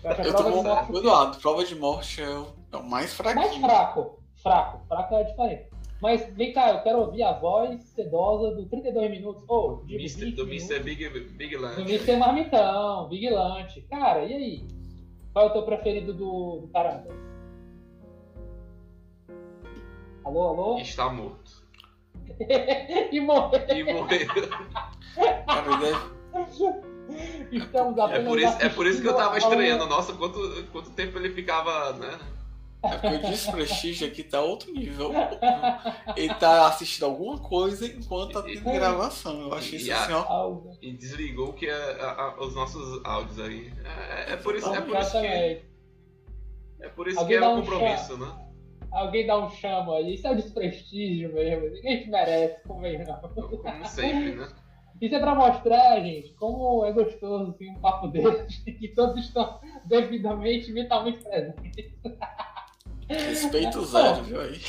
Eu acho Eu prova tô de morte com o Eduardo. Prova de morte é o, é o mais mais fraquinho. fraco. Fraco. Fraco é diferente. Mas vem cá, eu quero ouvir a voz sedosa do 32 minutos. Ou de Mister- 20 do minutos. Mr. Big, Big Do Land. Mr. Marmitão, Big Lunch. Cara, e aí? Qual é o teu preferido do, do? Alô, alô? Está morto. E morreu. E morreu. É- Estamos É por isso, é por isso que eu tava estranhando. Nossa, quanto, quanto tempo ele ficava, né? É porque o desprestígio aqui tá outro nível. Ele tá assistindo alguma coisa enquanto tá tendo gravação. Eu acho isso E assim, ó. E desligou que é a- a- os nossos áudios aí. É, é por isso, é por isso que, é por isso Alguém que é dá o um compromisso, né? Alguém dá um chamo aí. Isso é desprestígio mesmo. Ninguém te merece, convenhamos. Como sempre, né? Isso é pra mostrar, gente, como é gostoso assim, um papo desse, que todos estão devidamente mentalmente presentes. Respeito zero, viu aí?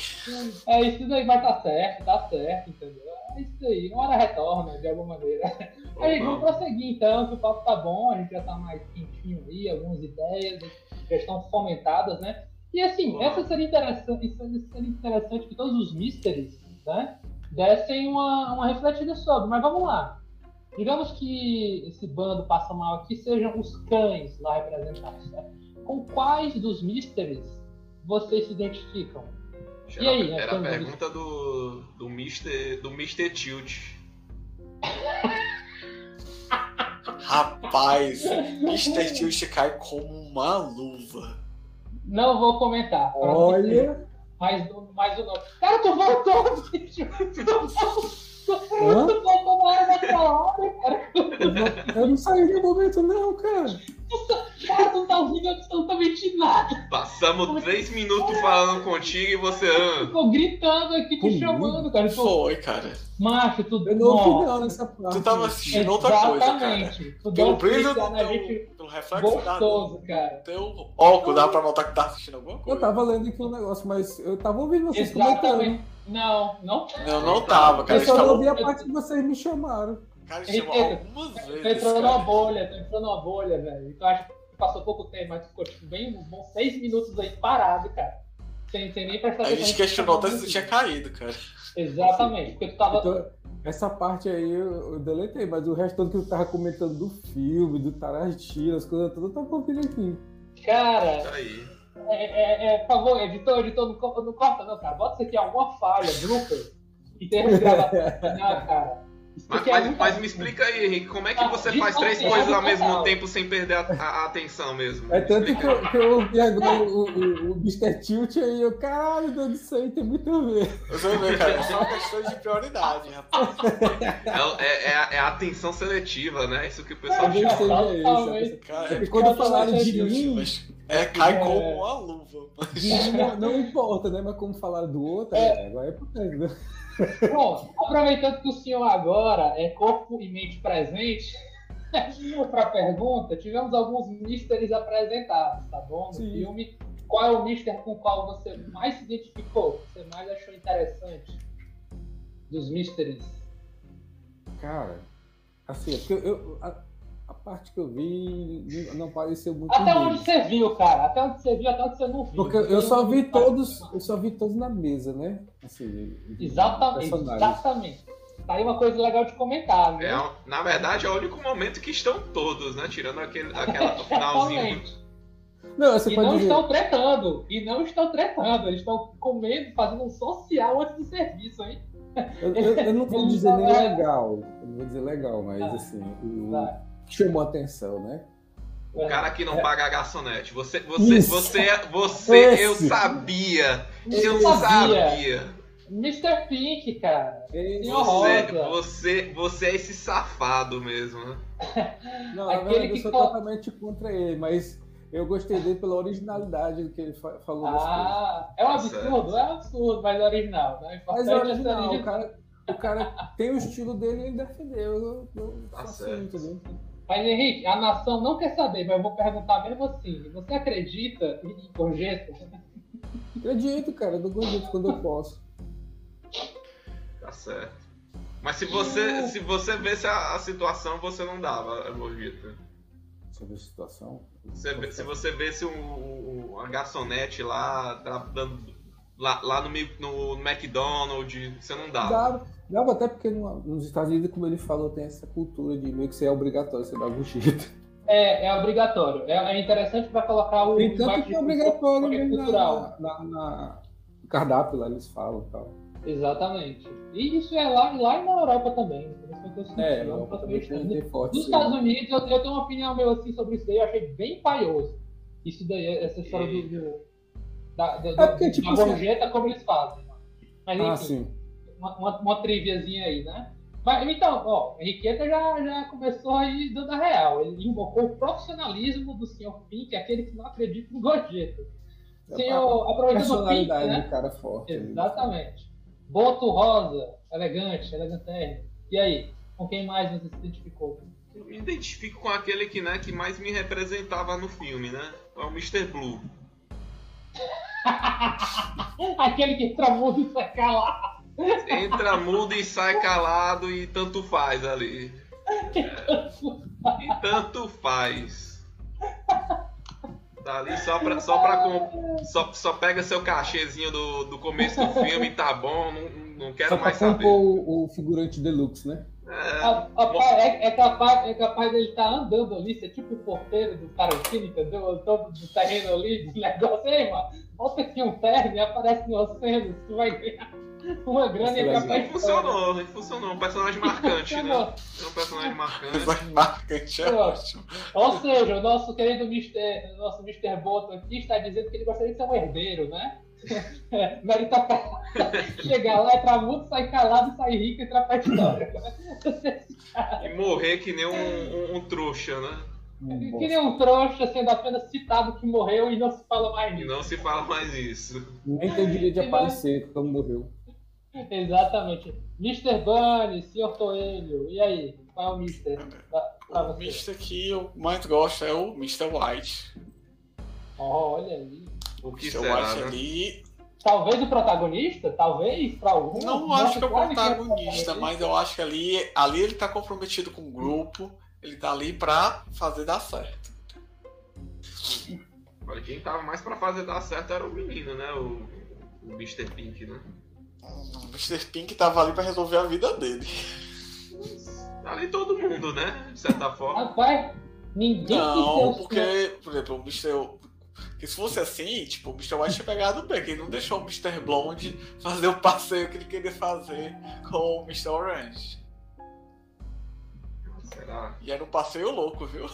É isso daí, mas tá certo, tá certo, entendeu? É isso aí, uma hora retorna de alguma maneira. Ou Aí, vamos prosseguir então, que o papo tá bom, a gente já tá mais quentinho aí, algumas ideias já estão fomentadas, né? E assim, essa seria interessante, seria interessante que todos os mysteries, né, dessem uma, uma refletida sobre, mas vamos lá. Digamos que esse bando passa mal aqui sejam os cães lá representados, né? Com quais dos mysteries vocês se identificam? Era, E aí, era a pergunta do, do Mr. do Mr. Tilt. Rapaz, Mr. Tilt cai como uma luva. Não vou comentar. Olha. Mais, do- mais o nome. Cara, tu voltou, bicho! Tu voltou, tu voltou na hora da palavra, cara. Eu não, saí no momento, não, cara. Cara, tu não tá ouvindo absolutamente nada. Passamos três minutos falando contigo e você. ah, Ficou gritando aqui, te chamando, cara. Tu, Foi, cara. macho, tu. Eu não ouvi não nessa parte. Tu tava assistindo outra coisa, cara. Exatamente. Tu deu Pelo um brilho do na gente teu, pelo reflexo da, gostoso, cara. teu óculos, dá pra notar que tá assistindo alguma Eu coisa. tava lendo aqui um negócio, mas eu tava ouvindo vocês comentando. Exatamente. Não, não. Não, não tava, cara. Eu gente só ouvi a parte que vocês me chamaram. Cara, a chamou Eita. algumas Tu vezes. entrou numa Cara. bolha, tu entrou numa bolha, velho. Então acho que passou pouco tempo, mas tu ficou tipo, bem uns bons seis minutos aí parado, cara. Sem, sem nem prestar A atenção. gente questionou até se tu tinha caído, cara. Exatamente, porque tu tava. Então, essa parte aí eu, eu deletei, mas o resto todo que eu tava comentando do filme, do Tarantino, as coisas todas, eu tava ouvindo aqui. Cara, Tá aí. é, é, é, por favor, editor, editor, não, não corta não, cara. Bota isso aqui alguma falha, blooper, em termos de gravação. Não, cara. Mas, aqui é mas- mas me explica aí, Henrique, como é que Ah, você faz três total, coisas ao mesmo total. tempo sem perder a, a- atenção mesmo? É tanto que eu, que eu ouvi agora o, o, o Mr. Tilt aí, eu, caralho, Deus do céu, tem muito a ver. Você vê, cara, é uma questão de prioridade, rapaz. É, é- é a- é atenção seletiva, né? Isso que o pessoal Talvez chama. seja isso. Cara, É é quando falaram de mim, mas é, cai É. como uma luva. mim não, não importa, né? Mas como falaram do outro, é, agora é importante, né? Bom, aproveitando que o senhor agora é corpo e mente presente, para a pergunta, tivemos alguns mysteries apresentados, tá bom? No Sim. filme. Qual é o mister com o qual você mais se identificou? Você mais achou interessante dos mysteries? Cara, assim, é porque eu, a, a parte que eu vi não pareceu muito Até onde você viu, cara? Até onde você viu, até onde você não viu. Porque eu só vi todos, eu só vi todos na mesa, né? Assim, Exatamente, exatamente. Tá aí uma coisa legal de comentar, né? É, na verdade, é o único momento que estão todos, né? Tirando aquele, aquela finalzinho. Não, você E pode não dizer, estão tretando. E não estão tretando. Eles estão comendo, fazendo um social antes do serviço, hein? eu, eu- eu não vou dizer nem legal, eu não vou dizer legal, mas assim, o, Vai. Chamou a atenção, né? O cara que não paga a garçonete. Você, você, Isso. você, você, eu Esse. sabia. Eu sabia. sabia. Mr. Pink, cara. Esse- Senhor Você, você, você é esse safado mesmo, né? Não, Aquele verdade, que eu sou co- totalmente contra ele, mas eu gostei dele pela originalidade do que ele fa- falou. Ah, é um Tá absurdo, é um absurdo, mas é original. Né? Mas é é ser original, o original. cara, o cara tem o estilo dele e ele defendeu. Eu, eu Tá faço certo. entendeu? Mas, Henrique, a nação não quer saber, mas eu vou perguntar mesmo assim. Você acredita em gorjeta? Acredito, cara. Eu dou gorjeta quando eu posso. Tá certo. Mas se você, se você vesse a, a situação, você não dava a gorjeta. Sobre a situação. Você vê- se você vesse um, um- uma garçonete lá, dando, lá, lá no, meio- no McDonald's, você não dava. Dava, dava até porque no- nos Estados Unidos, como ele falou, tem essa cultura de meio que ser obrigatório você dar gorjeta. É, é obrigatório. É, é interessante para colocar o. Tem tanto que é obrigatório é mesmo cultural. na, na, na- no cardápio lá, eles falam e tal. Exatamente. E isso é lá, lá e na Europa também. Senti, É, eu não não, posso também tem, forte. Nos. Estados Unidos, eu, eu tenho uma opinião meu assim sobre isso daí, eu achei bem paioso. Isso daí, essa história do. do da, da, É porque, da tipo assim- gorjeta, como eles fazem. Mas enfim, Ah, sim. Uma, uma, uma triviazinha aí, né? Mas, então, ó, Henriqueta já, já começou aí dando a real. Ele invocou o profissionalismo do senhor Pink, aquele que não acredita em gorjeta. Senhor, a aproveitando o Pink, né? do cara forte. ali. Exatamente. Boto rosa, elegante, elegantérrimo. E aí, com quem mais você se identificou? Eu me identifico com aquele que, né, que mais me representava no filme, né? É o Mr. Blue. Aquele que tramudo e sai calado. Entra mudo e sai calado e tanto faz ali. É. E tanto faz. Tá ali só pra, só pra com- só, só pega seu cachezinho do, do começo do filme e tá bom, não, não quero Só pra mais saber. o, o figurante deluxe, né? É, A- Rapaz, é, é capaz, é capaz dele estar andando ali, ser tipo o porteiro do Tarantino, entendeu? Andando do terreno ali, do negócio. Ei, mano, bota aqui um terno e aparece no oceano, tu vai ganhar uma grana e é capaz e funcionou, e funcionou. Um personagem marcante, né? É um personagem marcante. Mas marcante é ótimo. Ou seja, o nosso querido Mr. o nosso Mr. Boto aqui está dizendo que ele gostaria de ser um herdeiro, né? É, meritocracia. Chegar lá, entrar muito, sair calado, sair rico e entrar pra história. E morrer que nem um, um- um trouxa, né? Um Que nem um trouxa sendo apenas citado que morreu e não se fala mais E nisso. não se fala mais isso. Nem tem direito de E aparecer quando morreu. Exatamente. Mr. Bunny, Sr. Toelho, e aí? Qual é o Mr. pra, pra O você? Mr. que eu mais gosto é o Mr. White. Olha ali. O que Mr. será, White né? ali. Talvez o protagonista? Talvez para algum. Não Nossa, acho que é o que protagonista, mas eu acho que ali, ali ele tá comprometido com o grupo. Ele tá ali pra fazer dar certo. Olha, quem tava mais pra fazer dar certo era o menino, né? O, o Mr. Pink, né? O Mr. Pink tava ali pra resolver a vida dele. Tá ali todo mundo, né? De certa forma. Rapaz, ninguém Não, porque, por exemplo, o Mr. Porque se fosse assim, tipo, o Mr. White tinha pegado bem, que ele não deixou o Mr. Blonde fazer o passeio que ele queria fazer com o Mr. Orange. Será? E era um passeio louco, viu?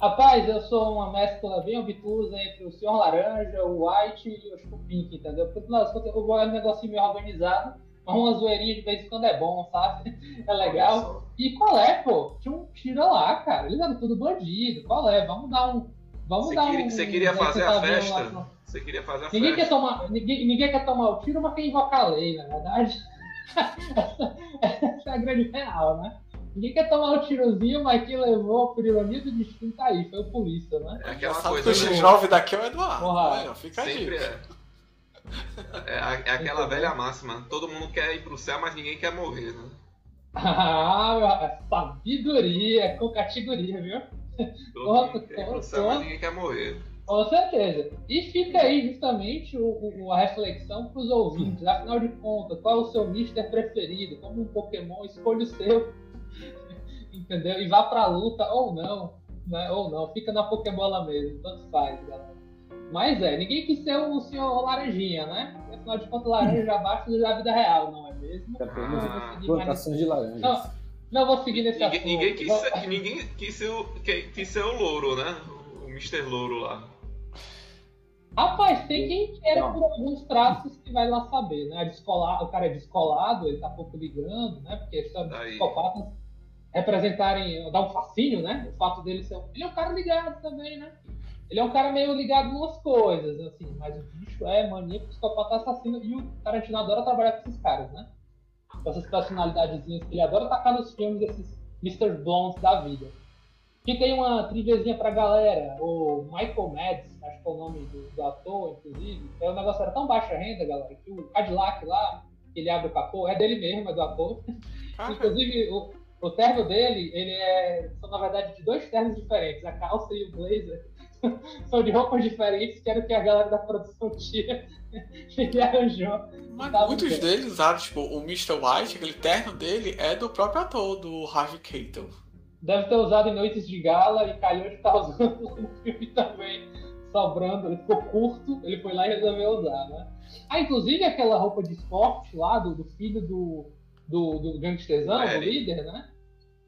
Rapaz, eu sou uma mescla bem obtusa entre o Senhor Laranja, o White e o Pink, entendeu? Porque contas, eu vou é um negocinho meio organizado, uma zoeirinha de vez em quando é bom, sabe? É legal. E qual é, pô? Tinha um tira lá, cara. Eles eram tudo bandido. Qual é? Vamos dar um. Vamos Você dar queria, um. você queria fazer a lá festa? Você queria fazer a Ninguém quer, festa? tomar, ninguém, ninguém quer tomar o tiro, mas quer invocar a lei, na verdade. Essa é a grande real, né? Ninguém quer tomar o tirozinho, mas quem levou por ironia do destino tá aí, foi o polícia, né? É aquela Sabe que coisa, o né? X9 daqui é o Eduardo. Porra. Aí, fica a Sempre dica. é. É, é aquela velha máxima. Todo mundo quer ir pro céu, mas ninguém quer morrer, né? Ah, meu, é sabedoria, com categoria, viu? Todo mundo quer ir pro céu, mas ninguém quer morrer. Com certeza. E fica aí justamente o, o- a reflexão para os ouvintes. Afinal de contas, qual é o seu Mister preferido? Como um Pokémon, escolha o seu. Entendeu? E vá pra luta ou não. Né? Ou não. Fica na Pokébola mesmo. Tanto faz, galera. Mas é, ninguém quis ser o senhor Laranjinha, né? Afinal de contas, laranja já baixa da vida real, não é mesmo? Seguir mais- plantações de laranjas. Não, não vou seguir nesse Ninguém, assunto. ninguém quis, Vou- ser, ninguém quis, ser o, que- quis ser o louro, né? O Mr. Louro lá. Rapaz, tem quem queira Não. por alguns traços que vai lá saber, né? Descolar, o cara é descolado, ele tá pouco ligando, né? Porque a história dos Aí. psicopatas representarem, dar um fascínio, né? O fato dele ser um... Ele é um cara ligado também, né? Ele é um cara meio ligado em umas coisas, assim, mas o bicho é maníaco, psicopata, assassino, e o Tarantino adora trabalhar com esses caras, né? Com essas personalidadezinhas que ele adora tacar nos filmes, esses Mr. Blonde da vida. Fica aí uma triviazinha pra galera. O Michael Mads, acho que é o nome do, do ator, inclusive, é um negócio era tão baixa renda, galera, que o Cadillac lá, ele abre o capô, é dele mesmo, é do ator. Ah, inclusive, o, o terno dele, ele é. São, na verdade, de dois ternos diferentes. A calça e o blazer são de roupas diferentes, que era o que a galera da produção tinha. ele arranjou. Mas muitos bem. deles usaram, tipo, o Mr. White, aquele terno dele, é do próprio ator, do Harvey Keitel. Deve ter usado em noites de gala e calhou de estar usando no filme também. Sobrando, ele ficou curto, ele foi lá e resolveu usar, né? Ah, inclusive aquela roupa de esporte lá do, do filho do, do, do gangstezão, do líder, né?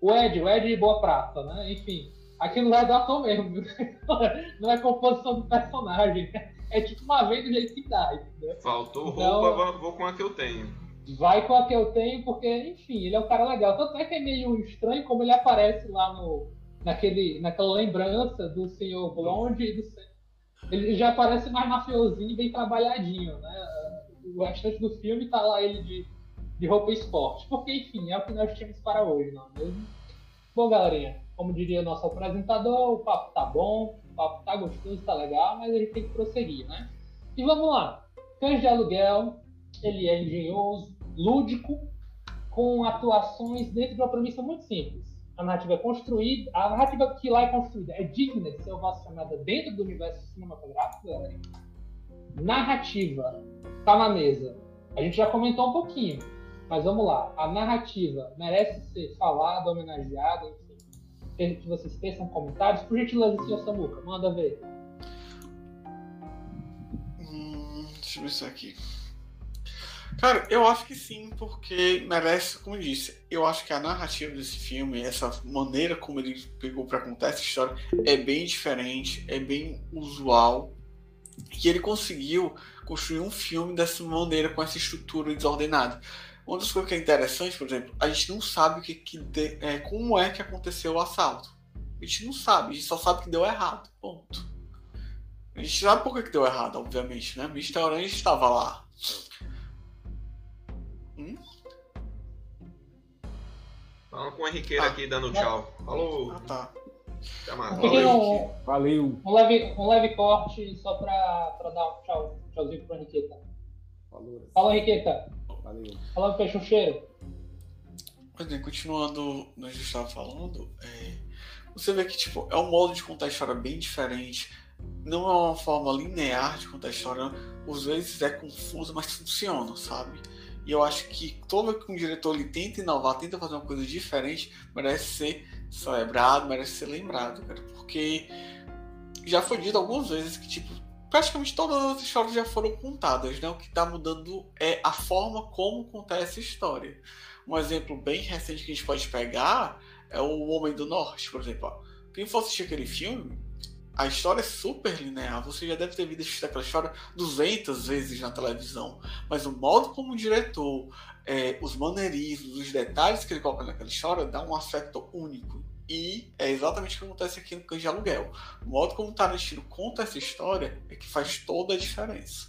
O Ed, o Ed Boa Prata, né? Enfim, aquilo lá é do ator mesmo, não é composição do personagem. É tipo uma vez do jeito que dá, entendeu? Faltou então, roupa, vou com a que eu tenho. Vai com a que eu tenho, porque, enfim, ele é um cara legal. Tanto é que é meio estranho como ele aparece lá no, naquele, naquela lembrança do senhor Blonde e do ele já aparece mais mafiosinho, bem trabalhadinho, né? O restante do filme tá lá ele de de roupa esporte. Porque, enfim, é o que nós tínhamos para hoje, não é mesmo? Bom, galerinha, como diria nosso apresentador, o papo tá bom, o papo tá gostoso, tá legal, mas a gente tem que prosseguir, né? E vamos lá. Cães de Aluguel, ele é engenhoso, lúdico, com atuações dentro de uma premissa muito simples. A narrativa é construída, a narrativa que lá é construída é digna de ser ovacionada dentro do universo cinematográfico, galera. Narrativa, tá na mesa. A gente já comentou um pouquinho mas vamos lá, a narrativa merece ser falada, homenageada, enfim. Que vocês pensam comentários. Por gentileza, senhor Samuca, manda ver. Hum, deixa eu ver isso aqui. Cara, eu acho que sim, porque merece, como eu disse, eu acho que a narrativa desse filme, essa maneira como ele pegou para contar essa história, é bem diferente, é bem usual. E ele conseguiu construir um filme dessa maneira, com essa estrutura desordenada. Uma das coisas que é interessante, por exemplo, a gente não sabe o que, que de, é, como é que aconteceu o assalto. A gente não sabe, a gente só sabe que deu errado. Ponto. A gente sabe por que, que deu errado, obviamente, né? Mr. Orange estava lá. Hum? Falando com o Henriqueira ah. aqui dando tchau. Falou! Ah, tá. Mais. Um, Valeu. Um leve, um leve corte só pra, pra dar um tchau, tchauzinho pro Henriqueta. Falou. Fala, Henriqueta. Valeu. Fala, fecha o cheiro. Pois bem, continuando no que a gente estava falando, é, você vê que tipo, é um modo de contar a história bem diferente. Não é uma forma linear de contar a história. Às vezes é confuso, mas funciona, sabe? E eu acho que todo que um diretor ele tenta inovar, tenta fazer uma coisa diferente, merece ser celebrado, merece ser lembrado, cara. Porque já foi dito algumas vezes que, tipo, praticamente todas as histórias já foram contadas, né? O que está mudando é a forma como contar essa história. Um exemplo bem recente que a gente pode pegar é o Homem do Norte, por exemplo. Quem for assistir aquele filme, a história é super linear. Você já deve ter visto aquela história 200 vezes na televisão. Mas o modo como o diretor, é, os maneirismos, os detalhes que ele coloca naquela história dá um aspecto único. E é exatamente o que acontece aqui no Cães de Aluguel. O modo como o Tarantino conta essa história é que faz toda a diferença.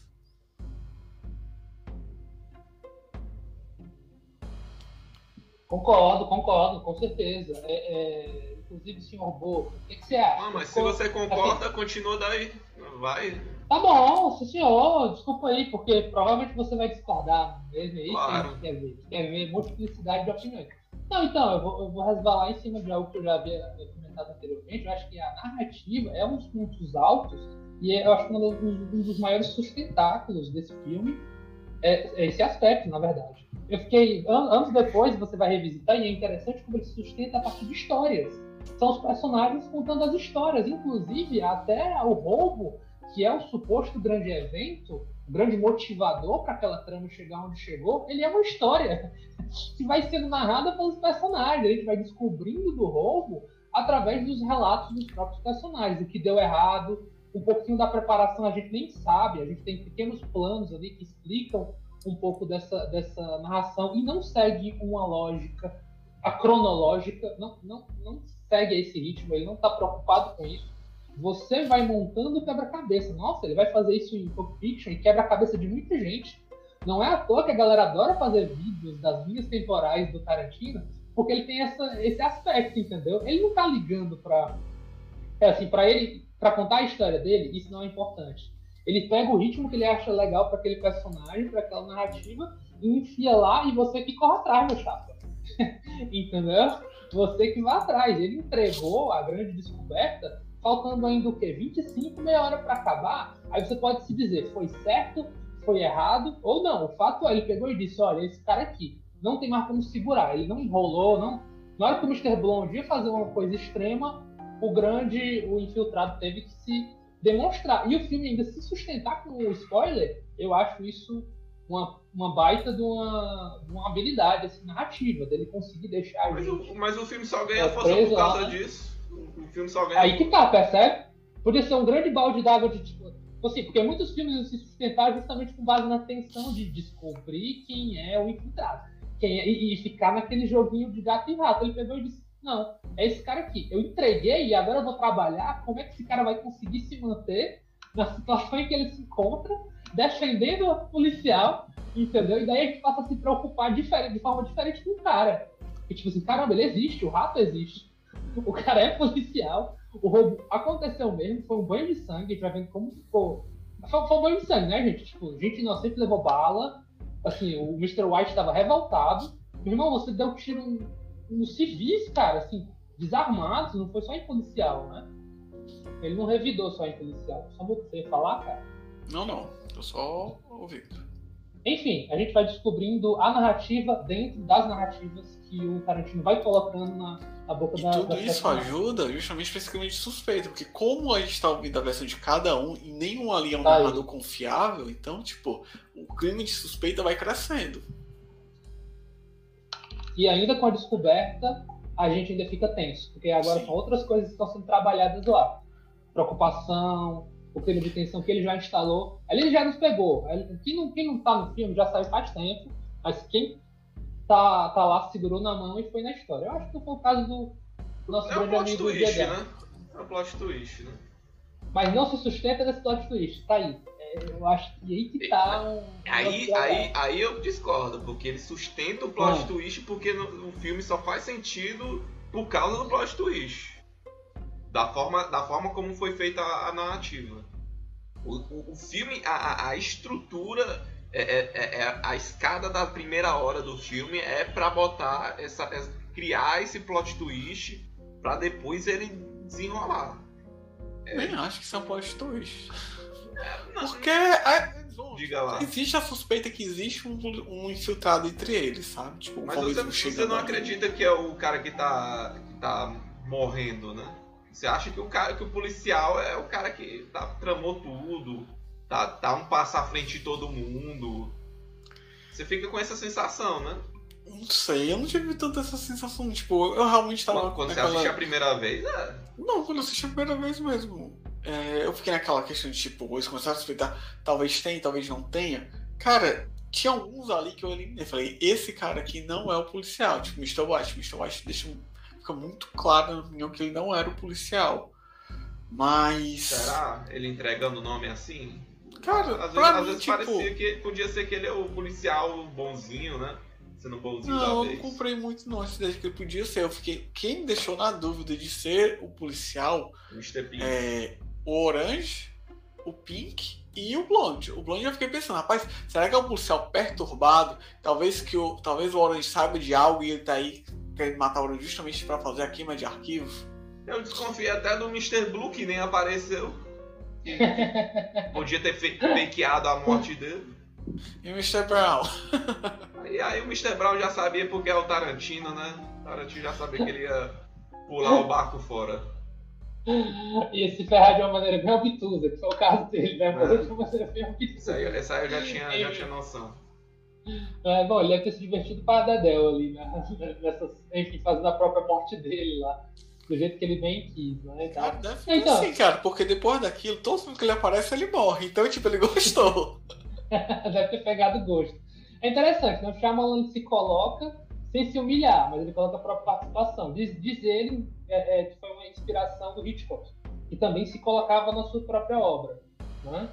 Concordo, concordo, com certeza. É, é, inclusive, senhor Bo, o que, que, você acha? Ah, mas se você concorda, assim, continua daí. Vai. Tá bom, sim, senhor. Desculpa aí, porque provavelmente você vai discordar mesmo aí. Claro. Quer ver, quer ver multiplicidade de opiniões. Não, então, eu vou, eu vou resvalar em cima de algo que eu já havia comentado anteriormente. Eu acho que a narrativa é um dos pontos altos e é, eu acho que um dos, maiores sustentáculos desse filme é, é, esse aspecto, na verdade. Eu fiquei, anos depois, você vai revisitar e é interessante como ele se sustenta a partir de histórias. São os personagens contando as histórias, inclusive até o roubo, que é o suposto grande evento, grande motivador para aquela trama chegar onde chegou, ele é uma história que vai sendo narrada pelos personagens. A gente vai descobrindo do roubo através dos relatos dos próprios personagens. O que deu errado, um pouquinho da preparação a gente nem sabe. A gente tem pequenos planos ali que explicam um pouco dessa, dessa narração e não segue uma lógica, a cronológica, não, não, não segue esse ritmo, ele não está preocupado com isso. Você vai montando quebra-cabeça. Nossa, ele vai fazer isso em Pulp Fiction e quebra a cabeça de muita gente não é à toa que a galera adora fazer vídeos das linhas temporais do Tarantino, porque ele tem essa, esse aspecto, entendeu? Ele não tá ligando pra. É assim, pra ele. Pra contar a história dele, isso não é importante. Ele pega o ritmo que ele acha legal para aquele personagem, para aquela narrativa, e enfia lá e você que corre atrás, meu chapa. entendeu? Você que vai atrás. Ele entregou a grande descoberta, faltando ainda o quê? 25, meia hora para acabar. Aí você pode se dizer, foi certo, foi errado, ou não. O fato é, ele pegou e disse, olha, esse cara aqui não tem mais como segurar. Ele não enrolou, não. Na hora que o Mr. Blonde ia fazer uma coisa extrema, o grande, o infiltrado teve que se demonstrar. E o filme ainda se sustentar com o spoiler, eu acho isso uma, uma baita de uma, de uma habilidade assim, narrativa, dele conseguir deixar mas, o, mas o filme só ganha força por causa lá. disso. O filme só ganha. Aí que tá, percebe? Podia ser um grande balde d'água de tipo. Assim, porque muitos filmes se sustentaram justamente com base na tensão de descobrir quem é o infiltrado. Quem é, e, ficar naquele joguinho de gato e rato. Ele pegou e disse: Não, é esse cara aqui. Eu entreguei e agora eu vou trabalhar. Como é que esse cara vai conseguir se manter na situação em que ele se encontra defendendo o policial, entendeu? E daí a gente passa a se preocupar diferente, de forma diferente com o cara. E tipo assim, caramba, ele existe, o rato existe. O cara é policial, o roubo aconteceu mesmo, foi um banho de sangue, a gente vai vendo como ficou. Foi, foi um banho de sangue, né, gente? Tipo, gente inocente levou bala, assim, o Mr. White estava revoltado. Meu irmão, você deu tiro nos civis, cara, assim, desarmados, não foi só em policial, né? Ele não revidou só em policial. Só você ia falar, cara? Não, não. Eu só ouvi. Enfim, a gente vai descobrindo a narrativa dentro das narrativas que o Tarantino vai colocando na, na boca e da Tudo da isso ajuda justamente para esse suspeito, porque como a gente está ouvindo a versão de cada um e nenhum ali é um tá narrador aí. confiável, então, tipo, o crime de suspeita vai crescendo. E ainda com a descoberta, a gente ainda fica tenso, porque agora Sim. são outras coisas que estão sendo trabalhadas lá. Preocupação, o clima de tensão que ele já instalou. Ele já nos pegou. Quem não, quem não tá no filme já saiu faz tempo, mas quem tá, tá lá segurou na mão e foi na história. Eu acho que foi o caso do, nosso é grande um amigo twist, né? É um plot twist, né? Mas não se sustenta nesse plot twist, tá aí. É, eu acho que aí que tá um. Aí, aí, aí eu discordo, porque ele sustenta o plot ah. twist porque no, o filme só faz sentido por causa do plot twist da forma, da forma como foi feita a, a narrativa. O, o, o, filme, a, a estrutura, é, é, é, é, a escada da primeira hora do filme é para botar essa, criar esse plot twist para depois ele desenrolar. É. Nem acho que isso é um plot twist. Não, Porque existe a suspeita que existe um, um infiltrado entre eles, sabe? Tipo, Mas você, você não acredita que é o cara que tá, que tá morrendo, né? Você acha que o cara, que o policial é o cara que tá, tramou tudo, tá, tá um passo à frente de todo mundo. Você fica com essa sensação, né? Não sei, eu não tive tanto essa sensação. Tipo, eu realmente tava. Quando, quando naquela... você assistiu a primeira vez, é. Não, quando eu assisti a primeira vez mesmo. É, eu fiquei naquela questão de tipo, eles começaram a suspeitar, talvez tenha, talvez não tenha. Cara, tinha alguns ali que eu eliminei. Falei, esse cara aqui não é o policial. Tipo, Mr. White. Mr. White deixa fica muito claro, na opinião, que ele não era o policial. Mas. Será? Ele entregando o nome assim? Cara, às vezes, às vezes tipo... parecia que podia ser que ele é o policial bonzinho, né? Sendo bonzinho não, da vez. eu não comprei muito não essa ideia de que ele podia ser. Eu fiquei. Quem me deixou na dúvida de ser o policial Mr. Pink. é o Orange, o Pink e o Blonde. O Blonde eu fiquei pensando, rapaz, será que é um policial perturbado? Talvez que o, talvez o Orange saiba de algo e ele tá aí querendo matar o Orange justamente para fazer a queima de arquivos. Eu desconfiei até do Mr. Blue que nem apareceu. podia ter fakeado a morte dele. E o Mr. Brown? e aí o Mr. Brown já sabia porque é o Tarantino, né? O Tarantino já sabia que ele ia pular o barco fora. E se ferrar de uma maneira bem obtusa, que foi o caso dele, né? Mas é. de uma maneira bem obtusa. Essa aí, essa aí eu já tinha, já tinha noção. É, bom, ele deve ter se divertido para a Dedel ali, né? Nessas, enfim, fazendo a própria morte dele lá. Do jeito que ele bem quis, né? Então, cara, deve ser então, assim, cara, porque depois daquilo, todo mundo que ele aparece, ele morre. Então, tipo, ele gostou. deve ter pegado gosto. É interessante, né? O Shyamalan se coloca sem se humilhar, mas ele coloca a própria participação. Diz, diz ele é, é, que foi uma inspiração do Hitchcock, que também se colocava na sua própria obra, né?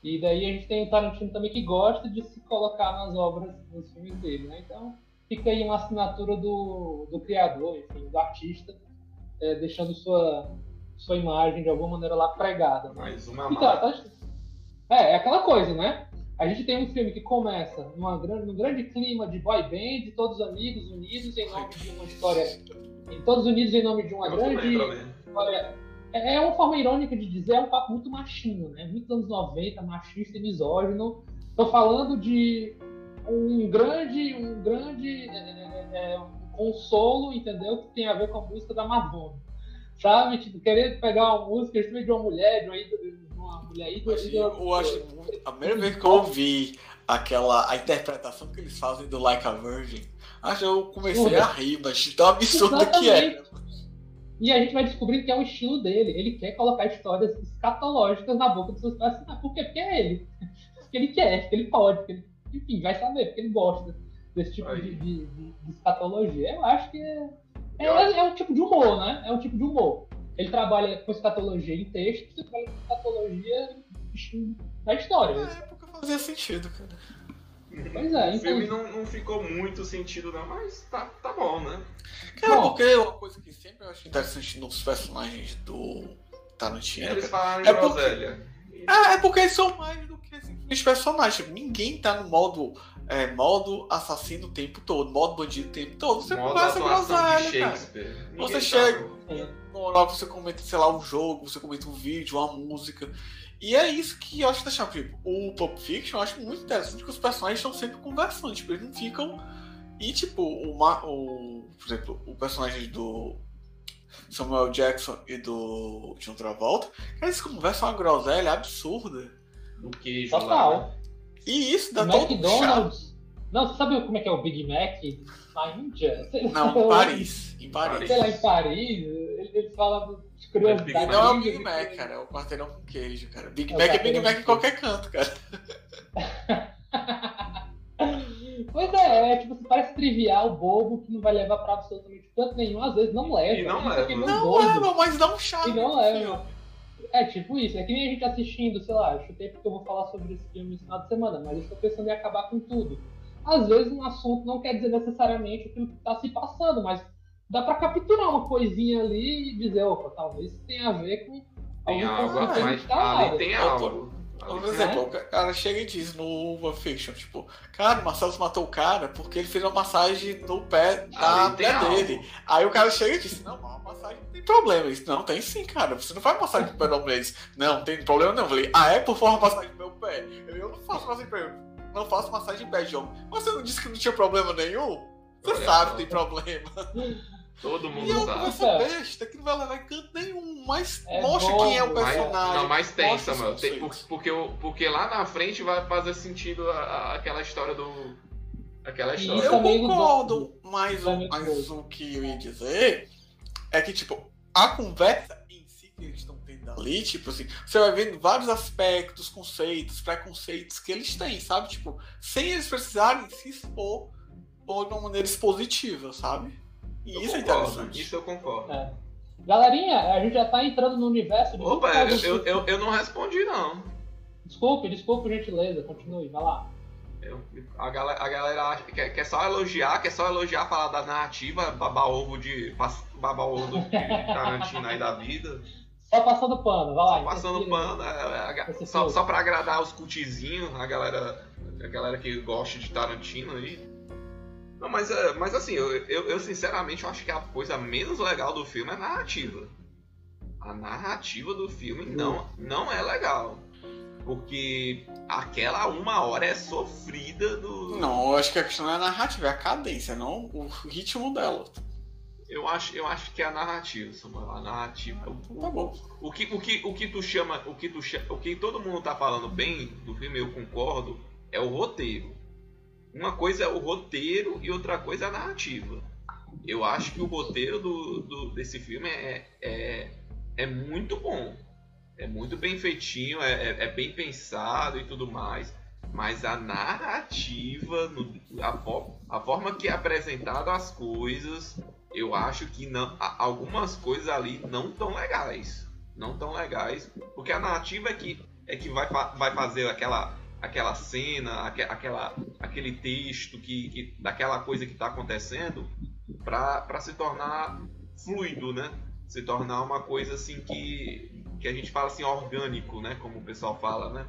E daí a gente tem o Tarantino também que gosta de se colocar nas obras, nos filmes dele, né? Então, fica aí uma assinatura do, do criador, enfim, do artista, é, deixando sua, sua imagem de alguma maneira lá pregada. Né? Mais uma Então, marca. tá- é, é aquela coisa, né? A gente tem um filme que começa numa grande, num grande clima de boy band, todos amigos unidos em nome de uma história. e Todos unidos em nome de uma Eu grande história. É é uma forma irônica de dizer, é um papo muito machinho, né? Muitos anos 90, machista e misógino. Tô falando de um grande, um grande é, é, é, um consolo, entendeu? Que tem a ver com a música da Madonna. Sabe? Tipo, querer pegar uma música de uma mulher, de uma, de uma mulher ídola. Ídola- eu acho a primeira vez que eu ouvi aquela a interpretação que eles fazem do Like a Virgin, acho que eu comecei a rir, mas tão absurdo que é. Exatamente. E a gente vai descobrindo que é o estilo dele. Ele quer colocar histórias escatológicas na boca dos seus personagens. Por quê? Porque é ele. Porque ele quer, porque ele pode, porque ele, enfim, vai saber, porque ele gosta desse tipo de, de, de- de escatologia. Eu acho que é, é, é um tipo de humor, né? É um tipo de humor. Ele trabalha com escatologia em texto, você trabalha com escatologia na história. Na época fazia sentido, cara. Pois é, O filme então- não, não ficou muito sentido, não, mas tá, tá bom, né? Cara, Bom. porque uma coisa que sempre eu acho interessante nos personagens do Tarantino. Eles falaram É de porque- groselha. É, é porque eles são mais do que simplesmente personagens. Tipo, Ninguém tá no modo, é, modo assassino o tempo todo, modo bandido o tempo todo. Você Modo de groselha, cara. Você tá- chega-. No oral você comenta, sei lá, um jogo, você comenta um vídeo, uma música. E é isso que eu acho da chave. Tipo, o Pulp Fiction eu acho muito interessante que os personagens estão sempre conversando, tipo, eles não ficam. E tipo, o, Ma- o por exemplo, o personagem do Samuel Jackson e do John Travolta, eles conversam uma groselha absurda. Do queijo lá. né? E isso dá todo um. McDonald's. Não, você sabe como é que é o Big Mac na Índia? Lá, Não, em Paris. Em Paris. Sei lá, em Paris, ele, ele fala de curiosidade. Não é o Big Mac, cara, é o quarteirão com queijo, cara. Big É Mac é Big Mac em qualquer canto, cara. Pois é, é tipo, parece trivial, bobo, que não vai levar pra absolutamente tanto nenhum, às vezes não leva. E não leva. é Não doido. leva, mas dá um charme. E não leva. filme. É tipo isso, é que nem a gente assistindo, sei lá, eu chutei porque eu vou falar sobre esse filme esse final de semana, mas eu estou pensando em acabar com tudo. Às vezes um assunto não quer dizer necessariamente aquilo que está se passando, mas dá pra capturar uma coisinha ali e dizer, opa, talvez isso tenha a ver com Tem algo, mas tá ali tem algo. Por exemplo, o cara chega e diz no One Fiction, tipo, cara, o Marcelo matou o cara porque ele fez uma massagem no pé da mulher algo. dele. Aí o cara chega e diz, não, mas uma massagem não tem problema. Ele disse, não, tem sim, cara. Você não faz massagem no pé da mulher. Ele não, tem problema não. Eu falei, ah, é por favor, massagem no meu pé? Eu não faço massagem no pé. Não faço massagem em pé de homem. Mas você não disse que não tinha problema nenhum? Você Olha sabe que tem problema. Todo E mundo é uma sabe. conversa besta que não vai levar em canto nenhum. Mas É mostra quem é o. Mas, personagem. não, mas tem, mostra os Samuel. Tem, porque, porque, lá na frente vai fazer sentido a- a- aquela história do. Aquela E história. Eu do- concordo, mas, o, mas o que eu ia dizer é que, tipo, a conversa em si que eles estão tendo ali, tipo assim, você vai vendo vários aspectos, conceitos, preconceitos que eles têm, sabe? Tipo, sem eles precisarem se expor por uma maneira expositiva, sabe? E Eu isso é concordo, interessante. Isso eu concordo. É. Galerinha, a gente já tá entrando no universo de Opa, eu, eu, eu, eu não respondi, não. Desculpe, desculpe, gentileza, continue, vai lá. Eu- a, galera, a galera acha que quer, quer só elogiar, quer só elogiar, falar da narrativa, babar ovo de. pass- babar ovo de Tarantino aí da vida. Só passando pano, vai lá. Só passando pano, é, é, só, só pra agradar os cutizinhos, a galera, a galera que gosta de Tarantino aí. Não, mas, é, mas assim, eu, eu, eu sinceramente acho que a coisa menos legal do filme é a narrativa. A narrativa do filme não, não é legal. Porque aquela uma hora é sofrida do. Não, eu acho que a questão não é a narrativa, é a cadência, não o ritmo dela. Eu acho, eu acho que é a narrativa, Samuel. A narrativa. Tá bom. O que, o que, o que tu chama, o que tu o que todo mundo tá falando bem do filme, eu concordo, é o roteiro. Uma coisa é o roteiro e outra coisa é a narrativa. Eu acho que o roteiro do, do- desse filme é, é, é muito bom. É muito bem feitinho, é, é- é bem pensado e tudo mais. Mas a narrativa, a, a forma que é apresentado as coisas, eu acho que não, algumas coisas ali não tão legais. Não tão legais. Porque a narrativa é que, é que vai, vai fazer aquela, aquela cena, aquela, aquele texto que, que daquela coisa que está acontecendo para se tornar fluido, né? Se tornar uma coisa assim que, que a gente fala assim orgânico, né? Como o pessoal fala, né?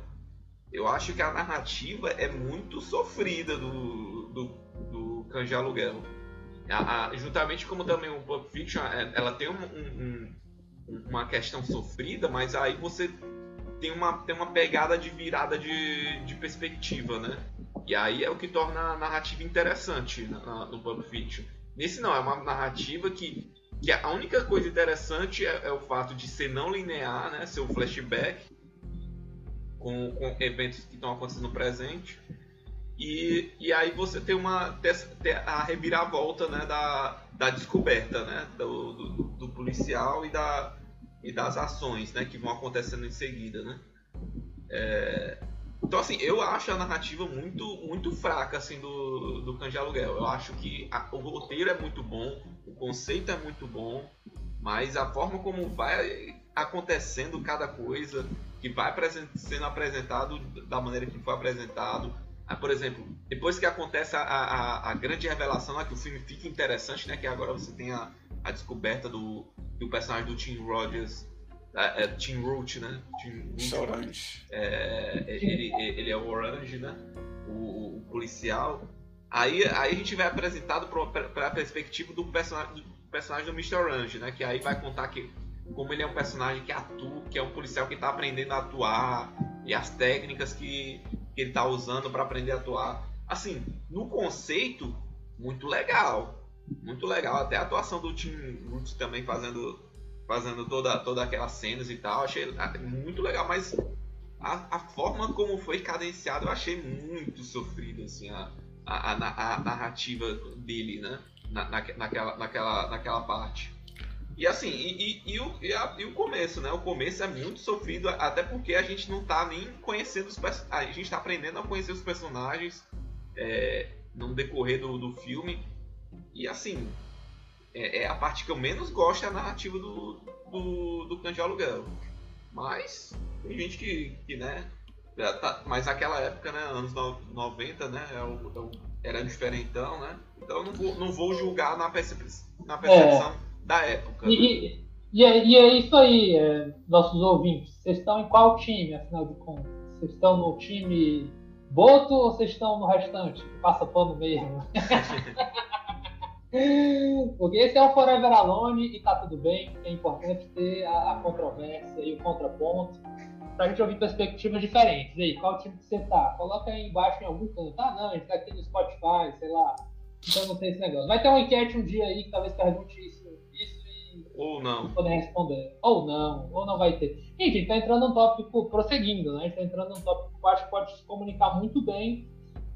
Eu acho que a narrativa é muito sofrida do, do, do Canja Aluguel. A, a, juntamente como também o Pulp Fiction, é, ela tem um, um, uma questão sofrida, mas aí você tem uma, tem uma pegada de virada de, de perspectiva, né? E aí é o que torna a narrativa interessante na, no Pulp Fiction. Nesse não, é uma narrativa que, que a única coisa interessante é, é o fato de ser não linear, né? Ser um flashback com, com eventos que estão acontecendo no presente. E, e aí você tem uma tem a reviravolta né, da, da descoberta né, do, do, do policial e da, e das ações né, que vão acontecendo em seguida. Né? É... Então, assim, eu acho a narrativa muito, muito fraca assim, do, do Cães de Aluguel. Eu acho que a, o roteiro é muito bom, o conceito é muito bom, mas a forma como vai acontecendo cada coisa, que vai sendo apresentado da maneira que foi apresentado. Ah, por exemplo, depois que acontece a, a, a grande revelação, né, que o filme fica interessante, né, que agora você tem a, a descoberta do, do personagem do Tim Rogers, é, é Tim Roach, né? Tim Orange. É, é, ele, ele é o Orange, né? O, o, policial. Aí, aí a gente vai apresentado para a perspectiva do personagem, do personagem do Mr. Orange, né? Que aí vai contar que como ele é um personagem que atua, que é um policial que está aprendendo a atuar e as técnicas que, que ele está usando para aprender a atuar. Assim, no conceito, muito legal muito legal. Até a atuação do Tim Roots também fazendo, fazendo toda, toda aquelas cenas e tal. Achei muito legal, mas a, a forma como foi cadenciado eu achei muito sofrido, assim, a, a, a, a narrativa dele, né? Na, na, naquela, naquela, naquela parte. E assim, e, e, e, o, e, a, e, o começo, né? O começo é muito sofrido, até porque a gente não tá nem conhecendo os personagens. A gente tá aprendendo a conhecer os personagens é, no decorrer do, do filme. E assim, é, é, a parte que eu menos gosto é a narrativa do, do, do Cães de Aluguel. Mas tem gente que, que né? Tá, mas naquela época, né? Anos 90, né? É o, é o, era diferentão, né? Então eu não vou, não vou julgar na, percep na percepção é. Da época. E, né? e, é, e, é, isso aí, é, nossos ouvintes. Vocês estão em qual time, afinal de contas? Vocês estão no time Boto ou vocês estão no restante? Passa pano mesmo. Porque esse é o Forever Alone e tá tudo bem. É importante ter a, a controvérsia e o contraponto pra gente ouvir perspectivas diferentes. E aí, qual time que você tá? Coloca aí embaixo em algum canto. Ah, não, a gente tá aqui no Spotify, sei lá. Então não tem esse negócio. Vai ter uma enquete um dia aí que talvez pergunte isso, e. Ou não. Responder. Ou não, ou não vai ter. Enfim, tá entrando num tópico, prosseguindo, né? A gente tá entrando num tópico que eu acho que pode se comunicar muito bem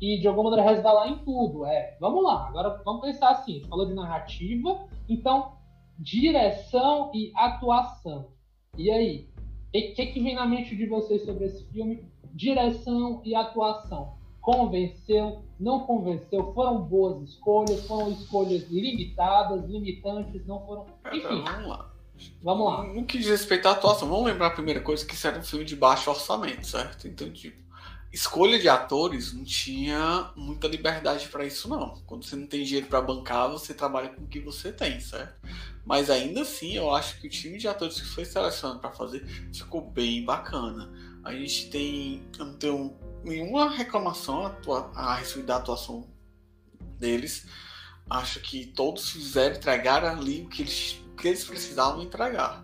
e de alguma maneira resvalar em tudo. É, vamos lá, agora vamos pensar assim, falou de narrativa, então direção e atuação. E aí, o que, que vem na mente de vocês sobre esse filme? Direção e atuação. Convenceu, não convenceu, foram boas escolhas, foram escolhas limitadas, limitantes, não foram. Enfim. vamos lá. Vamos lá. No que diz respeito à atuação, vamos lembrar a primeira coisa que isso era um filme de baixo orçamento, certo? Então, tipo, escolha de atores não tinha muita liberdade para isso não. Quando você não tem dinheiro para bancar, você trabalha com o que você tem, certo? Mas ainda assim, eu acho que o time de atores que foi selecionado para fazer ficou bem bacana. A gente tem, eu não tenho nenhuma reclamação a respeito da atuação deles. Acho que todos fizeram entregar ali o que eles, o que eles precisavam entregar.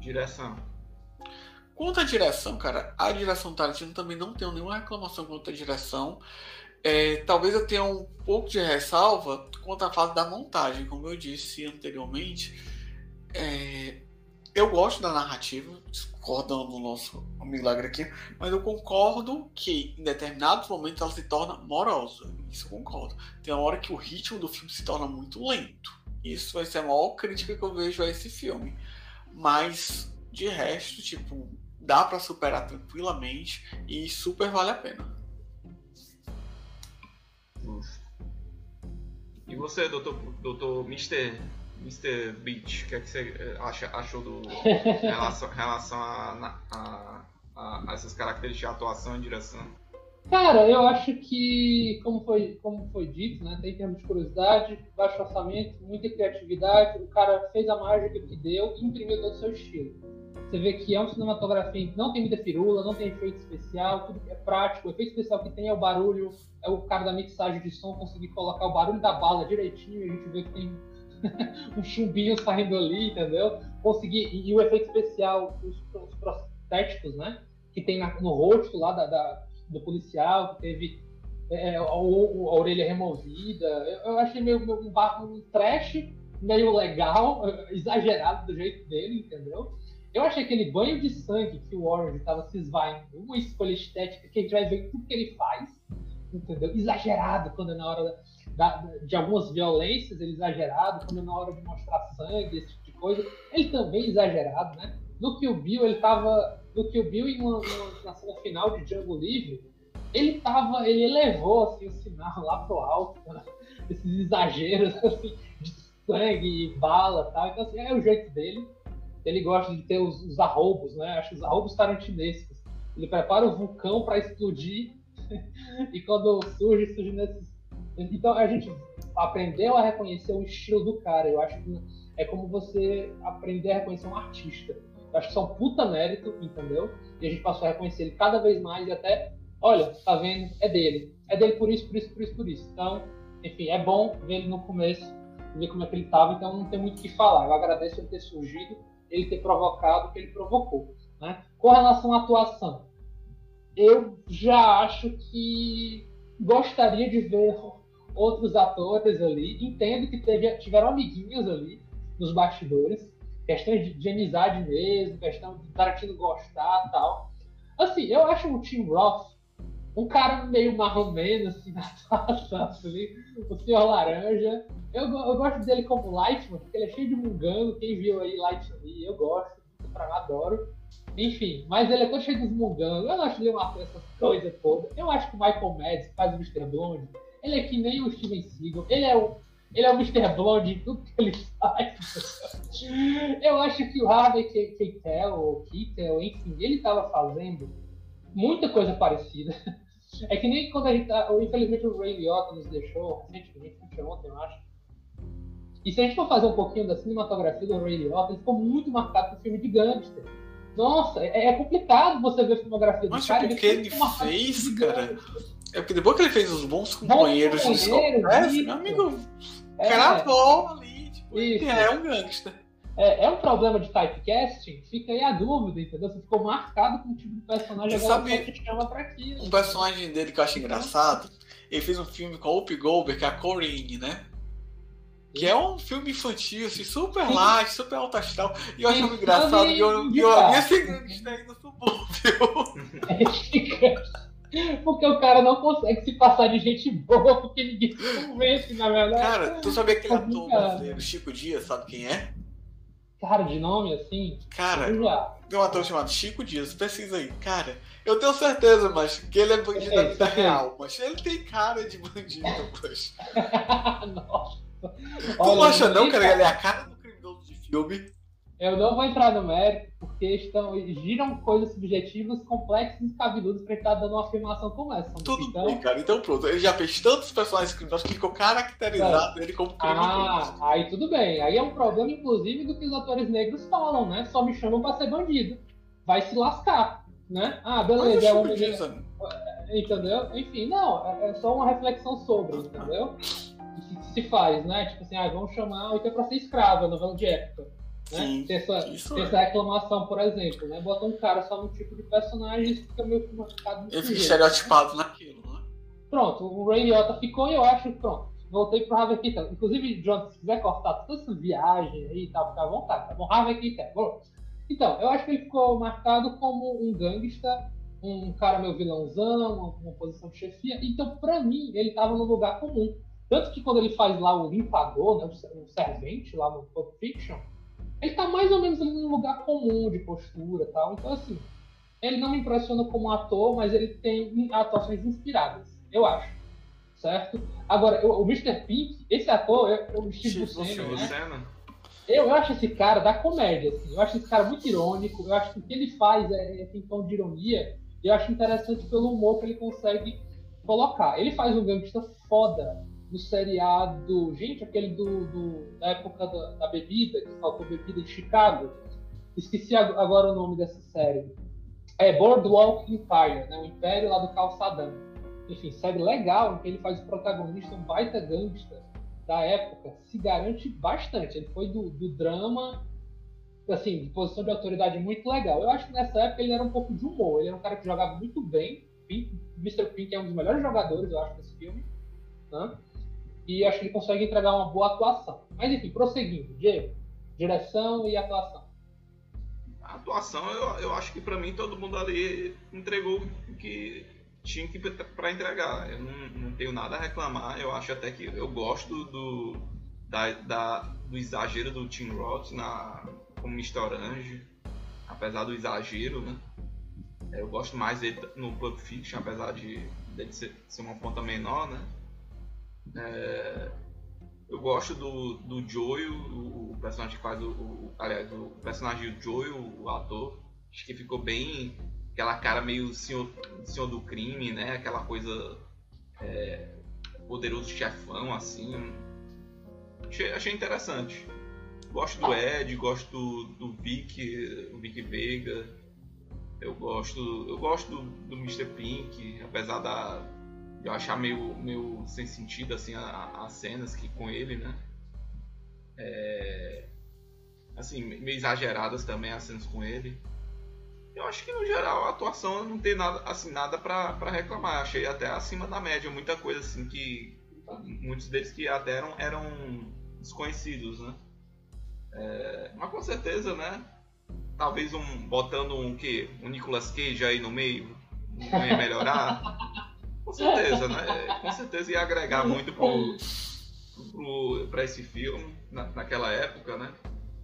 Direção. Quanto à direção, cara, a direção Tarantino também não tenho nenhuma reclamação quanto à direção. É, talvez eu tenha um pouco de ressalva quanto à fase da montagem, como eu disse anteriormente. É, eu gosto da narrativa, discordando do nosso milagre aqui, mas eu concordo que em determinados momentos ela se torna morosa. Isso eu concordo. Tem uma hora que o ritmo do filme se torna muito lento. Isso vai ser a maior crítica que eu vejo a esse filme. Mas de resto, tipo, dá para superar tranquilamente e super vale a pena. E você, doutor, doutor Mr. Mr. Beach, o que, é que você eh, acha, achou do relação, relação a, a, a, a essas características de atuação e direção? Cara, eu acho que, como foi, como foi dito, né, tem termos de curiosidade, baixo orçamento, muita criatividade, o cara fez a mágica que deu e imprimiu todo o seu estilo. Você vê que é uma cinematografia que não tem muita firula, não tem efeito especial, tudo é prático. O efeito especial que tem é o barulho, é o cara da mixagem de som conseguir colocar o barulho da bala direitinho, a gente vê que tem um chumbinho saindo ali, entendeu? Conseguir, e, e o efeito especial, os, os prostéticos, né? Que tem na, no rosto lá da, da, do policial, que teve é, a, a, orelha removida. Eu, eu achei meio, meio um, um trash, meio legal, exagerado do jeito dele, entendeu? Eu achei aquele banho de sangue que o Orange estava se esvaindo, uma escolha estética que a gente vai ver tudo que ele faz, entendeu? Exagerado quando é na hora da, da, de algumas violências, ele exagerado, quando é na hora de mostrar sangue, esse tipo de coisa, ele também exagerado, né? No que o Bill, ele tava. No que o Bill, em uma, uma, na cena final de Django Livre, ele tava. Ele elevou assim, o sinal lá pro alto, né? esses exageros assim, de sangue e bala tal. Então, assim, é o jeito dele ele gosta de ter os, os né? Acho os arroubos tarantinescos. Ele prepara o vulcão para explodir e quando surge, surge nesses. Então a gente aprendeu a reconhecer o estilo do cara. Eu acho que é como você aprender a reconhecer um artista. Eu acho que isso é um puta mérito, entendeu? E a gente passou a reconhecer ele cada vez mais e até, olha, tá vendo? É dele. É dele por isso, por isso, por isso, por isso. Então, enfim, é bom ver ele no começo, ver como é que ele tava, então não tem muito o que falar. Eu agradeço ele ter surgido ele ter provocado o que ele provocou. Né? Com relação à atuação, eu já acho que gostaria de ver outros atores ali. Entendo que teve, tiveram amiguinhos ali nos bastidores, questão de, de amizade mesmo, questão de Tarantino gostar tal. Assim, eu acho o Tim Roth um cara meio marromeno, assim, na atuação, assim, o Senhor Laranja. Eu, eu gosto dele como Lightman, porque ele é cheio de mungano. Quem viu aí Lightman, eu gosto, pra adoro. Enfim, mas ele é tão cheio de mungangos. Eu não acho ele uma essas coisas todas. Eu acho que o Michael Madsen, faz o Mr. Blonde, ele é que nem o Steven Seagal. Ele é o, ele é o Mr. Blonde em tudo que ele faz. Eu acho que o Harvey Keitel, ou Keitel, enfim, ele estava fazendo muita coisa parecida. É que nem quando a gente tá, Infelizmente o Ray Liotta nos deixou recentemente, ontem, eu acho. E se a gente for fazer um pouquinho da cinematografia do Ray Liotta, ele ficou muito marcado por filme de gangster. Nossa, é, é complicado você ver a filmografia Mas do cara. Mas porque ele, ele fez, cara. É porque depois que ele fez os bons companheiros, bons companheiros de meu amigo, é, gravou ali, tipo, isso. é um gangster é, é um problema de typecasting, fica aí a dúvida, entendeu? Você ficou marcado com o tipo de personagem agora sabe, que te chama pra aquilo. Um personagem dele que eu acho engraçado, ele fez um filme com a Whoopi Goldberg, que é a Corinne, né? Que é um filme infantil, assim, super light, super alto astral. E eu acho engraçado. E eu, eu, eu ia ser gangsta aí no subúrbio. Porque o cara não consegue se passar de gente boa, porque ninguém se convence, na verdade. Cara, tu sabia aquele ator brasileiro, Chico Dias, sabe quem é? cara de nome assim. Cara, tem um ator chamado Chico Dias, pesquisa aí. Cara, eu tenho certeza, mas que ele é bandido da vida real, mas ele tem cara de bandido, mas. Nossa. Tu não acha não, cara, ele é a cara do criminoso de filme? Eu não vou entrar no mérito, porque estão, giram coisas subjetivas, complexas e cabeludas pra estar dando uma afirmação como essa. Tudo então... bem, cara. Então pronto. Ele já fez tantos personagens criminosos que ficou caracterizado é. ele como criminoso. Ah, aí tudo bem. Aí é um problema, inclusive, do que os atores negros falam, né? Só me chamam pra ser bandido. Vai se lascar, né? Ah, beleza. É um... Entendeu? Enfim, não. É, é só uma reflexão sobre, entendeu? E se, se faz, né? Tipo assim, ah, vamos chamar o que é pra ser escravo, novela de época. Né? Sim, tem essa, tem é. essa reclamação, por exemplo, né? Bota um cara só num tipo de personagem e fica meio que marcado Ele fica estereotipado naquilo, né? Pronto, o Ray Liotta ficou e eu acho que pronto. Voltei pro Harvey Keitel. Inclusive, John, se quiser cortar toda essa viagem aí e tal, fica à vontade, tá bom? Harvey Keitel. Então, eu acho que ele ficou marcado como um gangsta, um cara meio vilãozão, uma, uma posição de chefia. Então, pra mim, ele tava no lugar comum. Tanto que quando ele faz lá o limpador, né, o servente lá no Pulp Fiction, ele tá mais ou menos ali num lugar comum de postura e tal. Então, assim, ele não me impressiona como ator, mas ele tem atuações inspiradas, eu acho. Certo? Agora, eu, o Mr. Pink, esse ator, eu, o Steve Buscemi, né? Eu acho esse cara da comédia, assim. Eu acho esse cara muito irônico. Eu acho que o que ele faz é, é tem tom de ironia. E eu acho interessante pelo humor que ele consegue colocar. Ele faz um gangsta foda no seriado. Gente, aquele do, do da época da, da, bebida, que faltou bebida em Chicago. Esqueci agora o nome dessa série. É Boardwalk Empire, né? O Império lá do Calçadão. Enfim, série legal em que ele faz o protagonista, um baita gangsta da época, se garante bastante. Ele foi do, do drama, assim, de posição de autoridade muito legal. Eu acho que nessa época ele era um pouco de humor. Ele era um cara que jogava muito bem. Pink, Mr. Pink é um dos melhores jogadores, eu acho, desse filme. Né? E acho que ele consegue entregar uma boa atuação. Mas enfim, prosseguindo. Diego, direção e atuação. A atuação, eu, eu acho que para mim todo mundo ali entregou o que tinha que para entregar. Eu não, não, tenho nada a reclamar. Eu acho até que eu gosto do, da, da do exagero do Tim Roth na, como Mr. Orange, apesar do exagero, né? Eu gosto mais dele no Pulp Fiction, apesar de dele ser, ser uma ponta menor, né? É, eu gosto do, do Joey, o, personagem que faz o, o, Aliás, o personagem do Joey, o, o, ator. Acho que ficou bem. Aquela cara meio senhor, senhor do crime, né? Aquela coisa. É, poderoso chefão, assim. Achei, achei interessante. Gosto do Ed, gosto do, do Vic, o Vic Vega. Eu gosto. Eu gosto do, do Mr. Pink, apesar da eu achar meio, meio sem sentido assim as cenas que com ele, né? É, assim, meio exageradas também as cenas com ele. Eu acho que no geral a atuação não tem nada assim nada para reclamar. Achei até acima da média, muita coisa assim que muitos deles que até eram, eram desconhecidos, né? É, mas com certeza, né? Talvez um botando um que um Nicolas Cage aí no meio não ia melhorar. Com certeza, né? Com certeza ia agregar muito pro, pro, pra esse filme, na, naquela época, né?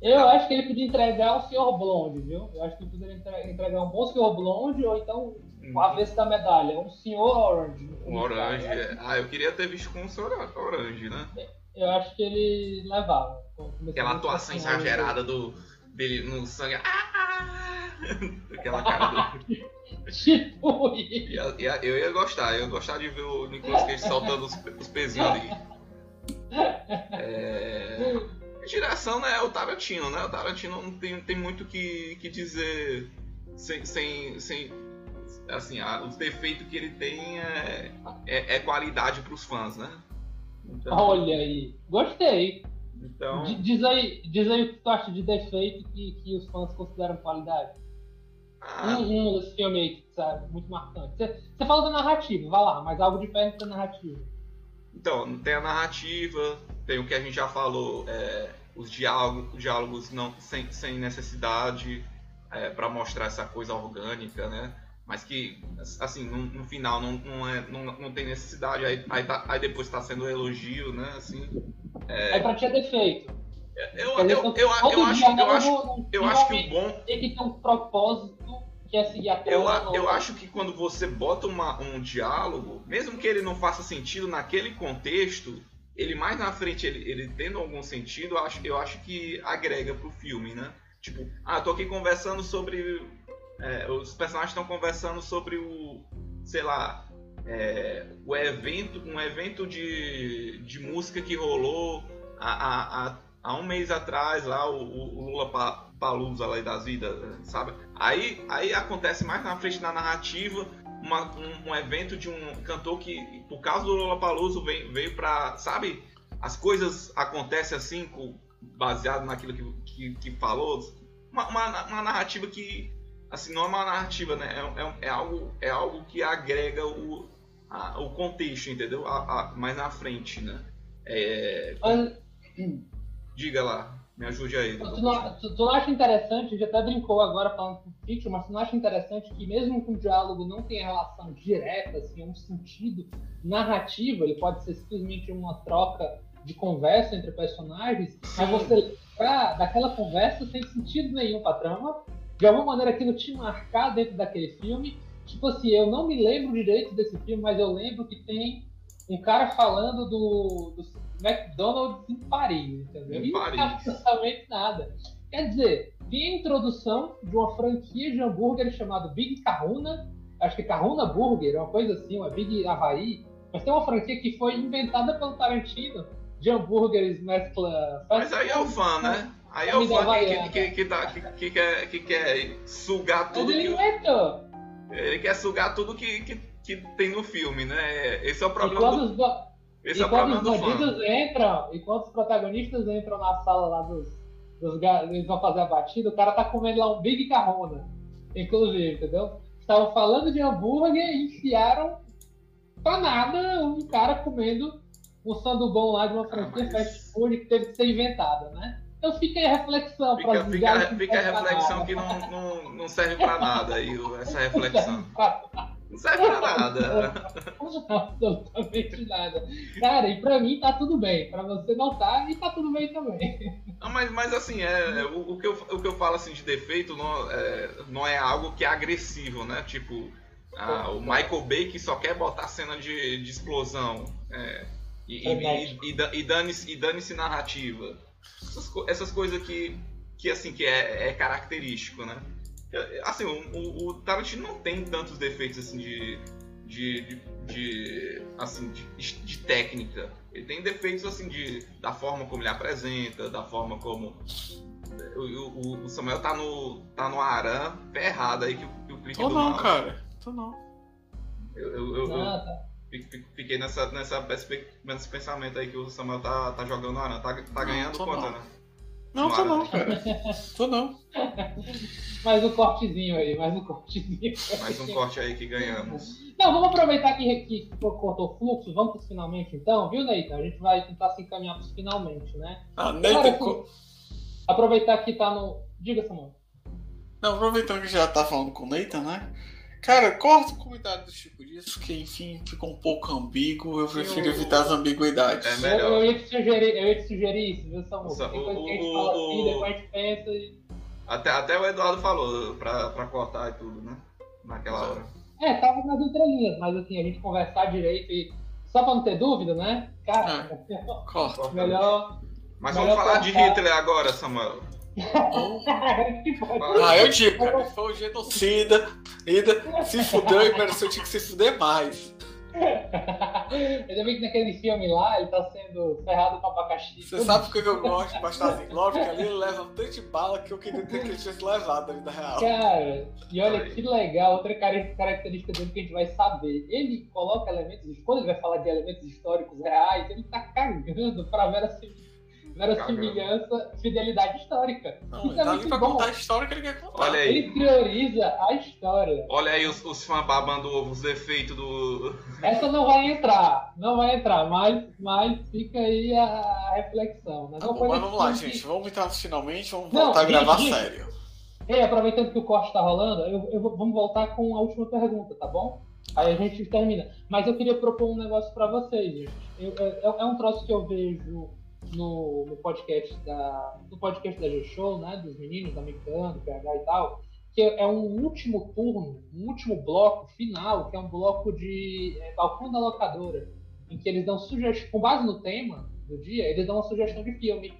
Eu acho que ele podia entregar o Sr. Blonde, viu? Eu acho que ele poderia entregar um bom Sr. Blonde ou então o avesso da medalha, um Sr. Orange. Um Orange, é. Ah, eu queria ter visto com o Sr. Orange, né? Eu acho que ele levava. Aquela atuação exagerada do, dele no sangue. Ah! Aquela cara do. Tipo Eu ia gostar, eu ia gostar de ver o Nicolas Cage soltando os, os pezinhos ali. É... Direção, né? É o Tarantino, né? O Tarantino não tem, tem muito que, que dizer sem, sem, sem assim, a, os defeitos que ele tem é, é, é qualidade para os fãs, né? Então... Olha aí, gostei. Então... Diz aí, diz aí o que tu acha de defeito que, que os fãs consideram qualidade. Ah. Um, um desse filme aí, sabe? Muito marcante. Você, você falou da narrativa, vai lá, mas algo diferente da narrativa. Então, tem a narrativa, tem o que a gente já falou, é, os diálogos, diálogos não, sem, sem necessidade é, para mostrar essa coisa orgânica, né? Mas que, assim, no, no final não, não, é, não, não tem necessidade, aí, aí, tá, aí depois está sendo elogio, né? Assim, é, é pra ter defeito. Eu, eu, eu, eu, acho, eu acho, eu acho que o bom. Tem que ter um propósito que é seguir a eu, eu acho que quando você bota uma, um diálogo, mesmo que ele não faça sentido naquele contexto, ele mais na frente, ele, ele tendo algum sentido, eu acho, eu acho que agrega pro filme, né? Tipo, ah, tô aqui conversando sobre. É, os personagens estão conversando sobre o. sei lá. É, o evento, um evento de, de música que rolou há, há, há um mês atrás lá, o, o Lula Palusa lá das vidas, sabe? Aí, aí acontece mais na frente na narrativa uma, um, um, evento de um cantor que, por causa do Lollapalooza, veio, veio pra, sabe? As coisas acontecem assim, baseado naquilo que, que, que falou. Uma, uma, uma, narrativa que, assim, não é uma narrativa, né? É, é, é algo, é algo que agrega o, a, o contexto, entendeu? A, a, mais na frente, né? É... Diga lá. Me ajude aí. Tu, não, tu, tu não acha interessante, a gente até brincou agora falando com o Fiction, mas tu não acha interessante que mesmo que o diálogo não tenha relação direta, assim, um sentido narrativo, ele pode ser simplesmente uma troca de conversa entre personagens, mas você lembrar daquela conversa sem sentido nenhum pra trama, de alguma maneira aquilo te marcar dentro daquele filme. Tipo assim, eu não me lembro direito desse filme, mas eu lembro que tem um cara falando do, do McDonald's em Paris, entendeu? Em Paris. absolutamente nada. Quer dizer, tem a introdução de uma franquia de hambúrguer chamado Big Kahuna, acho que é Kahuna Burger, uma coisa assim, uma Big Havaí, mas tem uma franquia que foi inventada pelo Tarantino de hambúrgueres mescla. Mas aí é o fã, né? Aí é o fã que, que, que, que, tá- que- que quer, que quer sugar Mas tudo ele que. inventou. Ele quer sugar tudo que, que, que tem no filme, né? Esse é o problema do, os, esse e é quando os bandidos entram, e quando os protagonistas entram na sala lá dos, dos eles vão fazer a batida, o cara tá comendo lá um Big Carrona, inclusive, entendeu? Estavam falando de hambúrguer e enfiaram pra nada um cara comendo um sandubom lá de uma franquia Ah, mas- fast food que teve que ser inventada, né? Então fica aí a reflexão Fica, pra fica, fica a reflexão que não, não, não serve pra nada aí, essa reflexão. Não serve pra nada. Absolutamente nada. Cara, e pra mim tá tudo bem. Pra você não tá, e tá tudo bem também. Não, mas, mas assim, é, é, o, o que eu, o que eu falo assim de defeito não é, não é algo que é agressivo, né? Tipo, ah, o Michael Bay que só quer botar cena de, de explosão. é, e, e, Frenético. e, e, e dane-se e dane-se narrativa. Essas, essas coisas que, que assim, que é, é característico, né? É, Assim, o, o- Tarantino não tem tantos defeitos assim de. De, de, de, assim, de, de técnica. Ele tem defeitos assim de, da forma como ele apresenta, da forma como. O, o- o Samuel tá no, tá no Aran ferrado aí que, o- que o clique Tô do não, mouse. cara. Tô não. Eu, eu, eu- eu Ah, tá. fi- fi- fiquei nessa, nessa nesse pensamento aí que o Samuel tá, tá jogando no Aran. Tá, tá Não, ganhando tô quanto, não. né? Não, tô Tomara. não, cara. Tô não. Mais um cortezinho aí, mais um cortezinho. Mais um corte aí que ganhamos. Não, vamos aproveitar que, que cortou o fluxo, vamos pros finalmente então, viu, Neita? A gente vai tentar se encaminhar pros finalmente, né? Ah, co- Aproveitar que tá no. Diga, Samuel. Não, aproveitando que já tá falando com o Nathan, né? Cara, corta o comentário do tipo disso, que enfim ficou um pouco ambíguo. Eu prefiro Eu- evitar as ambiguidades. É Eu, melhor. eu ia te sugerir, eu ia te sugerir isso, viu, Samuel? Nossa, Tem coisa que a gente fala assim, depois a gente pensa e. Até, até o Eduardo falou pra, pra cortar e tudo, né? Naquela hora. É, tava nas entrelinhas, mas assim, a gente conversar direito e. Só pra não ter dúvida, né? Cara, Corta. melhor. Mas Melhor vamos falar de cortar. Hitler agora, Samuel. Ah, eu digo, cara, foi um genocida, ida, se fudeu e mereceu tinha que se fuder mais. Ainda bem que naquele filme lá ele tá sendo ferrado com abacaxi. Você sabe por que eu gosto de Bastardos Inglórios? Porque ali ele leva um tanto de bala que eu queria ter que ele tivesse levado na vida real. Cara, e olha que legal, outra cara- característica dele que a gente vai saber. Ele coloca elementos, quando ele vai falar de elementos históricos reais, ele tá cagando pra verossim- verossimilhança, fidelidade histórica. Não, Isso ele é tá pra bom. contar a história que ele quer contar. Olha aí. Ele prioriza a história. Olha aí os, os fãs babando ovo, os defeitos do. Essa não vai entrar, não vai entrar, mas, mas fica aí a, reflexão. Né? Tá bom, mas vamos lá, que- gente. Vamos entrar finalmente, vamos Não, voltar a gravar gente, sério. Ei, aproveitando que o corte tá rolando, eu, eu vamos voltar com a última pergunta, tá bom? Aí a gente termina. Mas eu queria propor um negócio pra vocês, gente. Eu- é, é um troço que eu vejo no, no podcast da no podcast da G-Show, né? Dos meninos, da Mecano, do PH e tal. Que é um último turno, um último bloco final, que é um bloco de é, balcão da locadora, em que eles dão sugestão, com base no tema do dia, eles dão uma sugestão de filme.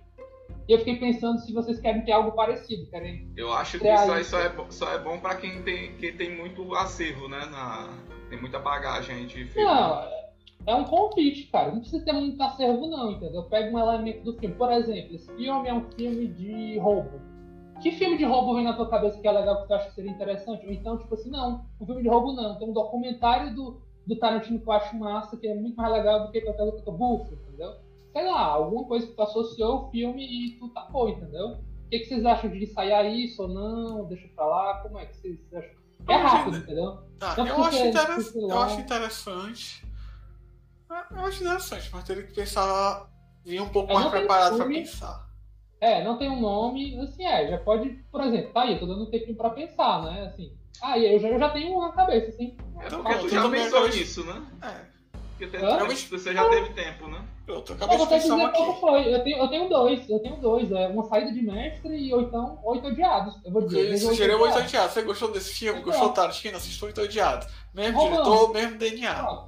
E eu fiquei pensando se vocês querem ter algo parecido, querem Eu acho que isso aí. só é, só é bom pra quem tem, quem tem muito acervo, né? Na, tem muita bagagem de filme. Não, é um convite, cara. Não precisa ter muito acervo, não, entendeu? Pega um elemento do filme. Por exemplo, esse filme é um filme de roubo. Que filme de roubo vem na tua cabeça que é legal, que tu acha que seria interessante? Ou então, tipo assim, não, um filme de roubo não. Tem um documentário do, do Tarantino que eu acho massa, que é muito mais legal do que qualquer outro buffo, entendeu? Sei lá, alguma coisa que tu associou o filme e tu tapou, entendeu? O que, que vocês acham de ensaiar isso ou não? Deixa pra lá, como é que vocês acham? É rápido, entendeu? Tá, eu acho, eu acho interessante. Eu acho interessante, mas teria que pensar. vir um pouco É, mais preparado pra filme. pensar. É, não tem um nome, assim, é, já pode, por exemplo, tá aí, eu tô dando um tempinho pra pensar, né, assim. Ah, e eu já, eu já tenho uma na cabeça, assim. É Então, porque tu já pensou nisso, né? É, Porque você já teve tempo, né? eu Eu acabei vou de pensar dizer qual foi. Eu tenho, eu tenho dois, eu tenho dois, é uma saída de mestre e ou então oito odiados. Eu vou dizer. Veja sugeriu Oito Oito Odiados. Odiados. Você gostou desse filme? Então. Gostou do Tarantino? Assistiu Oito Odiados. Mesmo diretor, mesmo DNA.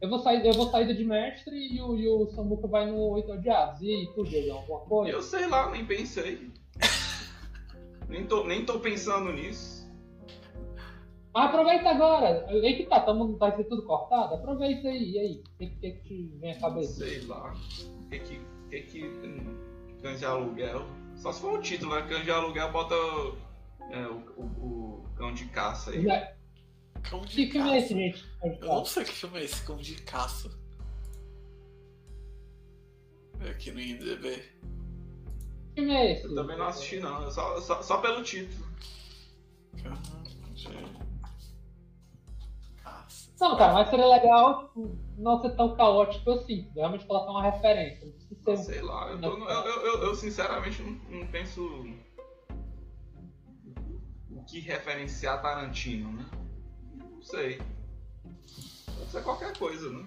Eu vou sair, eu vou sair de mestre e o, e o Samuca vai no Oito Odiados. E aí, tu, Diego, alguma coisa? Eu sei lá, nem pensei. nem, tô, nem tô pensando nisso. Mas aproveita agora. Aí que tá, tamo, vai ser tudo cortado. Aproveita aí. E aí? O que, que, que te vem à cabeça? Sei lá. O que que. que, que de aluguel? Só se for o título, né? De aluguel bota é, o, o, o cão de caça aí. Já- Cão de Que filme é esse, caça. gente? Eu não sei que filme é esse, cão de caça. É Aqui no IMDB. Que filme é esse? Eu também não assisti não, só, só, só pelo título. Cão de caça. Não, cara, mas seria legal não ser tão caótico assim. Realmente colocar uma referência. Não ser um Sei lá, eu, tô- eu, eu, eu- eu sinceramente não, não penso o que referenciar Tarantino, né? Não sei. Pode ser qualquer coisa, né?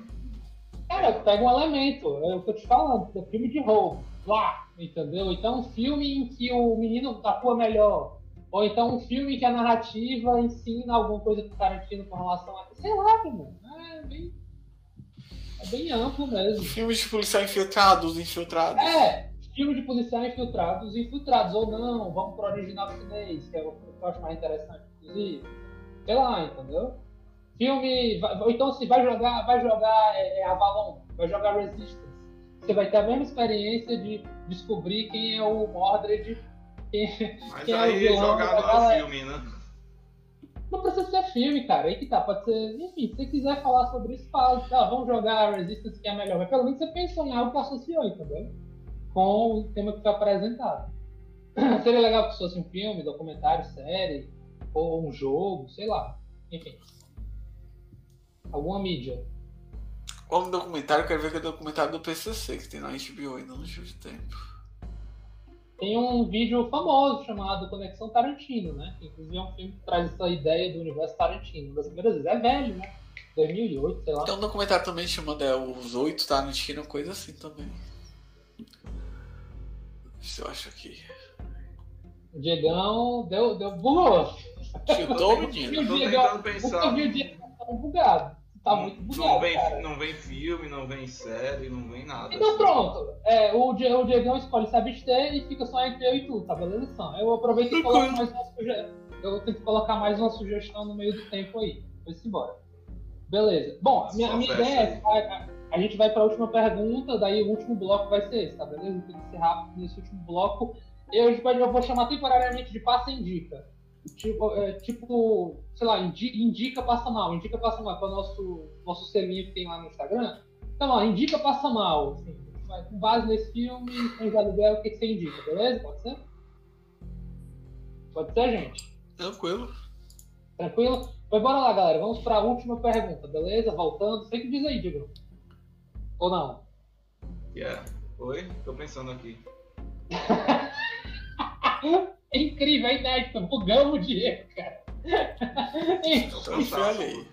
Cara, pega um elemento, é o que eu tô te falando, é filme de roubo, lá, entendeu? Então um filme em que o menino atua melhor. Ou então um filme em que a narrativa ensina alguma coisa pro Tarantino com relação a. Sei lá, mano. É bem. É bem amplo mesmo. Filmes de policial infiltrados, infiltrados. É, filme de policial infiltrados, infiltrados ou não, vamos pro original chinês, que é o que eu acho mais interessante, inclusive. Sei lá, entendeu? Filme. Ou então se vai jogar, vai jogar é, é, Avalon, vai jogar Resistance. Você vai ter a mesma experiência de descobrir quem é o Mordred. Quem... Mas Quem é o aí vilão jogar da no galera? filme, né? Não precisa ser filme, cara. Aí que tá, pode ser. Enfim, se você quiser falar sobre isso, fala. Tá, vamos jogar Resistance que é melhor. Mas pelo menos você pensou em algo que associou, entendeu? Com o tema que foi apresentado. Seria legal que fosse um filme, documentário, série, ou um jogo, sei lá. Enfim. Alguma mídia. Como documentário, eu quero ver que é o documentário do PCC, que tem na HBO ainda não tive tempo. Tem um vídeo famoso chamado Conexão Tarantino, né? Que inclusive é um filme que traz essa ideia do universo Tarantino. Uma das primeiras vezes. É velho, né? 2008, sei lá. Tem um documentário também chamado é, Os Oito Tarantino, coisa assim também. Se eu acho aqui. O Diegão deu, deu burro. Chutou, Eu menino. tô tentando pensar. vi o Diego tão bugado. Tá muito bugado, não, vem, cara. não vem filme, não vem série, não vem nada. Então assim. pronto. É, o, Die- o Diegão escolhe se abster e fica só entre eu e tu, tá beleza, Sam? Eu aproveito e coloco mais uma sugestão. Eu tento colocar mais uma sugestão no meio do tempo aí. Foi-se embora. Beleza. Bom, a minha, a minha ideia é. aí. A, a- a gente vai pra última pergunta, daí o último bloco vai ser esse, tá beleza? Tem que ser rápido nesse último bloco. Eu, eu vou chamar temporariamente de passa e indica. Tipo, é, tipo, sei lá, indi- indica, passa mal, indica, passa mal, que é o nosso, nosso selinho que tem lá no Instagram. Então, ó, indica, passa mal. Assim, com base nesse filme, com aluguel, o que, que você indica, beleza? Pode ser? Pode ser, gente? Tranquilo. Tranquilo? Pois bora lá, galera. Vamos para a última pergunta, beleza? Voltando. Você que diz aí, Diego. Ou não? Yeah. Oi? Tô pensando aqui. É incrível, é inédito. Bugamos o Diego, cara. Então, falei.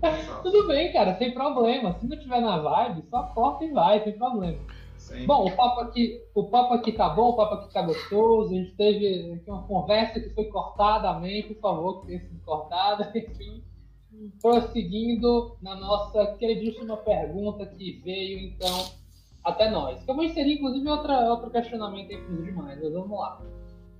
Cansado. Tudo bem, cara, sem problema. Se não tiver na vibe, só corta e vai, sem problema. Sempre. Bom, o papo aqui, o papo aqui tá bom, o papo aqui tá gostoso. A gente teve aqui uma conversa que foi cortada, amém, por favor, que tenha sido cortada. Enfim, prosseguindo na nossa queridíssima pergunta que veio, então, até nós. Que eu vou inserir, inclusive, outra, outro questionamento aí pros demais, mas vamos lá.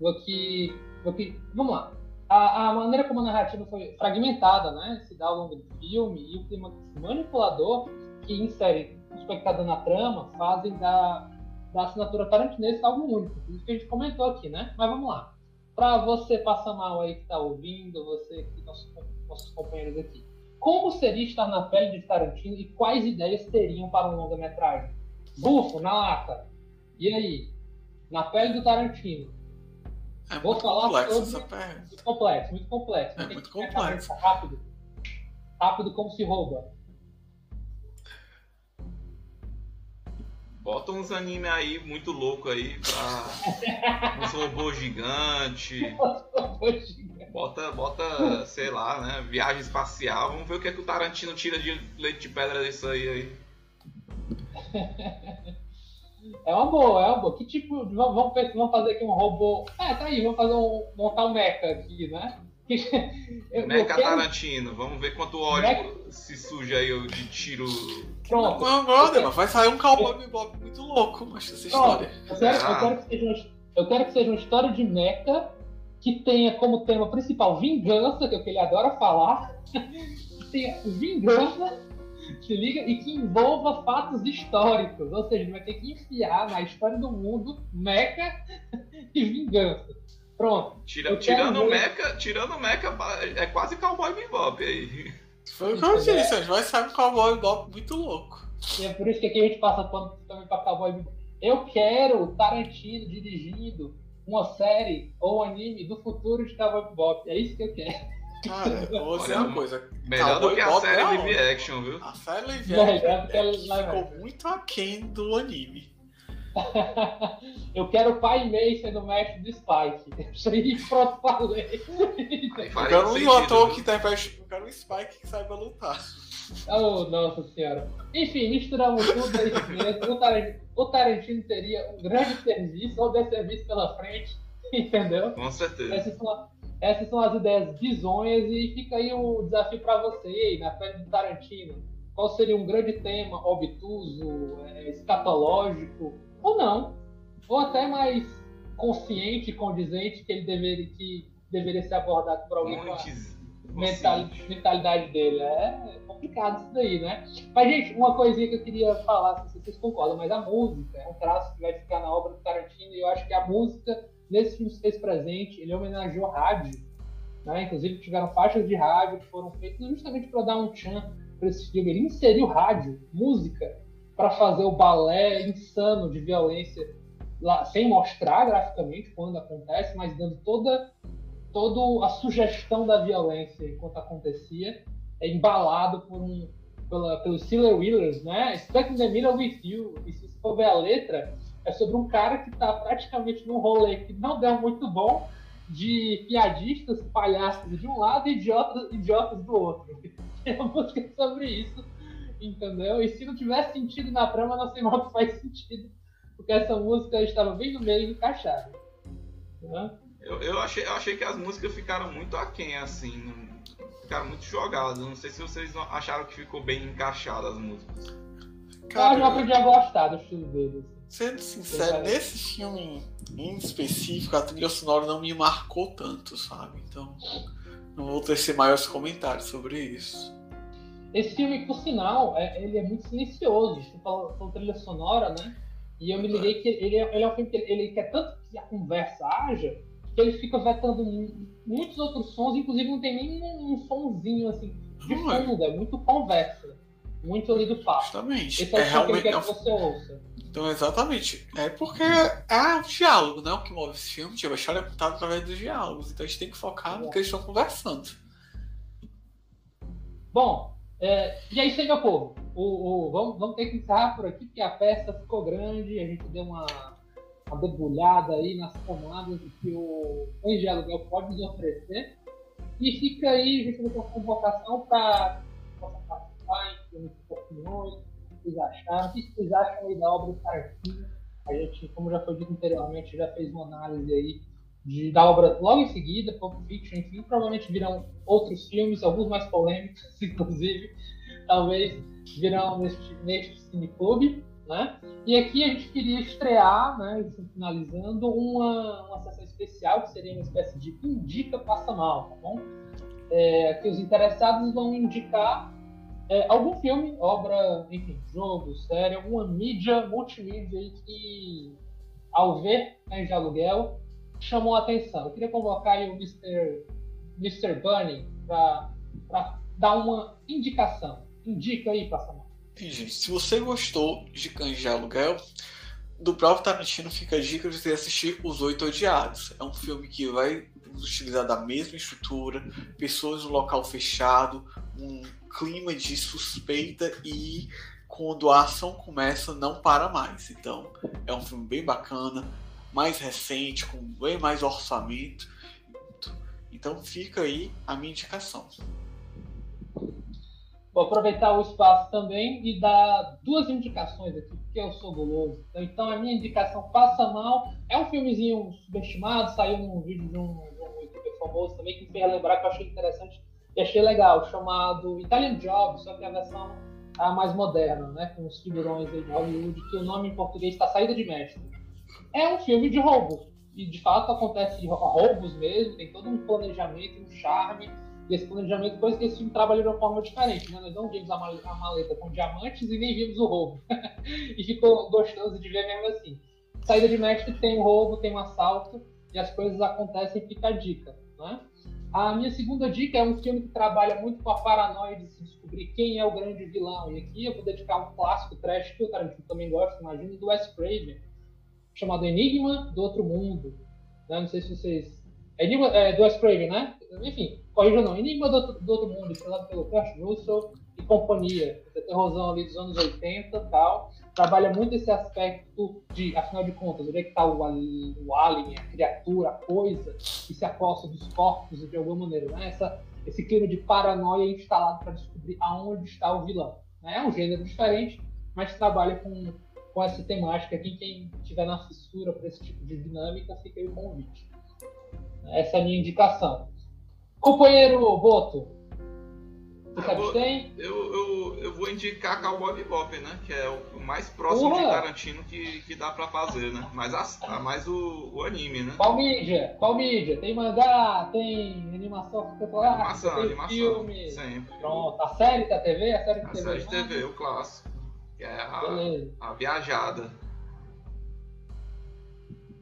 Vou aqui, vou aqui vamos lá. A, a maneira como a narrativa foi fragmentada, né, se dá ao longo do filme, e o clima manipulador que insere o espectador na trama fazem da, da assinatura tarantinesca algo único. Isso que a gente comentou aqui, né? Mas vamos lá. Para você passar mal aí que está ouvindo, você que nossos, nossos companheiros aqui. Como seria estar na pele de Tarantino e quais ideias teriam para um longa-metragem? Bufo, na lata. E aí? Na pele do Tarantino. É Vou muito falar complexo sobre- essa pergunta. Muito complexo, muito complexo. É muito complexo. Rápido. Rápido como se rouba. Bota uns anime aí muito louco aí pra. uns robôs gigantes. Bota, bota, sei lá, né? Viagem espacial. Vamos ver o que, é que o Tarantino tira de leite de pedra disso aí. aí. É uma boa, é uma boa. Que tipo. Vamos, vamos, fazer aqui um robô. É, tá aí, vamos fazer um. montar um mecha aqui, né? eu, Meca quero... Tarantino, vamos ver quanto óleo Meca... se suja aí de tiro. Pronto. Não, não, não, vai sair um cowboy bebop muito louco, mas essa história. Eu quero, ah. eu, quero que seja uma, eu quero que seja uma história de Mecha que tenha como tema principal vingança, que é o que ele adora falar. que tenha vingança, se liga, e que envolva fatos históricos. Ou seja, vai ter que enfiar na história do mundo Mecha e vingança. Pronto. Tira, tirando, o Mecha, tirando o Mecha, é quase Cowboy Bebop aí. Foi o que eu disse, vai sair um Cowboy Bebop muito louco. E é por isso que aqui a gente passa pano também pra Cowboy Bebop. Eu quero Tarantino dirigindo uma série ou anime do futuro de Cowboy Bebop. É isso que eu quero. Cara, vou dizer uma coisa. Melhor Cowboy do que a série é live action, viu? A série live action é, ficou muito aquém do anime. eu quero o pai Mei sendo o mestre do Spike. Achei pronto, falei. Eu quero um ator que interprete. Eu quero um Spike que saiba lutar. Oh, nossa senhora. Enfim, misturamos tudo aí mesmo. O Tarantino, o Tarantino teria um grande serviço, ou de serviço pela frente, entendeu? Com certeza. Essas são as ideias bizonhas e fica aí o desafio para você, na frente do Tarantino. Qual seria um grande tema obtuso, é, escatológico, ou não, ou até mais consciente condizente que ele deveria, que deveria ser abordado por alguém com a mentalidade dele. É complicado isso daí, né? Mas, gente, uma coisinha que eu queria falar, se vocês concordam, mas a música é um traço que vai ficar na obra do Tarantino e eu acho que a música, nesse filme fez presente, ele homenageou rádio, né? Inclusive tiveram faixas de rádio que foram feitas justamente para dar um tchan para esse filme. Ele inseriu rádio, música, para fazer o balé insano de violência lá, sem mostrar graficamente quando acontece, mas dando toda a sugestão da violência enquanto acontecia, é embalado por um pela, Steeler Wheelers, né? Stuck in the Middle with You. E se for ver a letra, é sobre um cara que está praticamente num rolê que não deu muito bom, de piadistas, palhaços de um lado e idiotas, idiotas do outro. É uma música sobre isso entendeu? E se não tivesse sentido na trama, não sei mal que faz sentido, porque essa música estava bem no meio encaixada. Eu, eu, achei, eu achei que as músicas ficaram muito aquém, assim, ficaram muito jogadas. Não sei se vocês acharam que ficou bem encaixada as músicas. Cara, eu já aprendi a gostar do estilo deles. Sendo sincero, nesse filme em específico, a trilha sonora não me marcou tanto, sabe? Então, não vou tecer maiores comentários sobre isso. Esse filme, por sinal, é, ele é muito silencioso. Você falou, falou trilha sonora, né? E eu me liguei que ele é, ele é um filme que ele, ele quer tanto que a conversa haja que ele fica vetando muitos outros sons, inclusive não tem nem um, um sonzinho assim de é. fundo, é muito conversa. Muito ali do papo. Justamente. Esse é, é realmente. Que ele quer que você ouça. Então, exatamente. É porque é o diálogo, né? O que move esse filme. Tipo, a história é contada através dos diálogos. Então a gente tem que focar no que eles estão conversando. Bom, é, e aí, seu povo, o, o, vamos, vamos ter que encerrar por aqui, porque a festa ficou grande, a gente deu uma, uma debulhada aí nas comandas que o Anjo Aluguel pode nos oferecer. E fica aí, a gente vai ter uma convocação para participar, em opiniões, vocês acharam, o que vocês acham aí da obra do Tarantino. A gente, como já foi dito anteriormente, já fez uma análise aí de, da obra logo em seguida, Pulp Fiction, enfim, provavelmente virão outros filmes, alguns mais polêmicos, inclusive, talvez virão neste, neste cineclube, né? E aqui a gente queria estrear, né, finalizando, uma, uma sessão especial, que seria uma espécie de Indica Passa Mal, tá bom? É, que os interessados vão indicar é, algum filme, obra, enfim, jogo, série, alguma mídia, multimídia aí que, ao ver né, de aluguel, chamou a atenção. Eu queria convocar aí o Mr. Mr. Bunny para dar uma indicação. Indica aí, Passamão. Gente, se você gostou de Cães de Aluguel, do próprio Tarantino fica a dica de você assistir Os Oito Odiados. É um filme que vai utilizar da mesma estrutura, pessoas no local fechado, um clima de suspeita e quando a ação começa não para mais. Então é um filme bem bacana, mais recente, com bem mais orçamento. Então fica aí a minha indicação. Vou aproveitar o espaço também e dar duas indicações aqui, porque eu sou guloso. Então a minha indicação Passa Mal é um filmezinho subestimado, saiu num vídeo de um, de um famoso também, que me fez lembrar que eu achei interessante e achei legal, chamado Italian Job, só que a versão a mais moderna, né, com os figurões de Hollywood, que o nome em português está Saída de Mestre. É um filme de roubo, e de fato acontece roubos mesmo, tem todo um planejamento, um charme, e esse planejamento, coisa que esse filme trabalhou de uma forma diferente, né? Nós não vimos a maleta com diamantes e nem vimos o roubo. e ficou gostoso de ver mesmo assim. Saída de mestre tem um roubo, tem um assalto, e as coisas acontecem, fica a dica, né? A minha segunda dica é um filme que trabalha muito com a paranoia de se descobrir quem é o grande vilão. E aqui eu vou dedicar um clássico trash que o Tarantino também gosta, imagino, do Wes Craven, chamado Enigma do Outro Mundo. Né? Não sei se vocês... Enigma, é, do Wes Craven, né? Enfim, corrija não. Enigma do, do Outro Mundo, estrelado pelo Kurt Russell e companhia. Terrorzão ali dos anos 80 e tal trabalha muito esse aspecto de, afinal de contas, onde é que está o, o alien, a criatura, a coisa que se aposta dos corpos de alguma maneira. Né? Essa, esse clima de paranoia instalado para descobrir aonde está o vilão. Né? É um gênero diferente, mas trabalha com, com essa temática aqui. Quem tiver na fissura para esse tipo de dinâmica, fica aí o convite. Essa é a minha indicação. Companheiro Boto, sabe vou, tem? Eu, eu, eu vou indicar Cowboy Bebop, né? Que é o mais próximo de Tarantino que, que dá pra fazer, né? Mas a, mais o, o anime, né? Qual mídia? Qual mídia? Tem mangá, tem animação fotográfica, tem animação, filme. Sempre. Pronto. A série da TV? A série de a TV. série de TV, o clássico. Que é a, a viajada.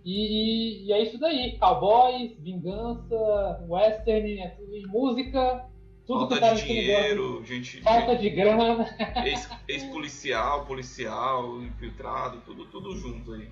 E, e, é isso daí. Cowboys, vingança, western, é e música tudo falta de dinheiro, gente, falta de grana, ex-policial, policial, infiltrado, tudo, tudo junto aí.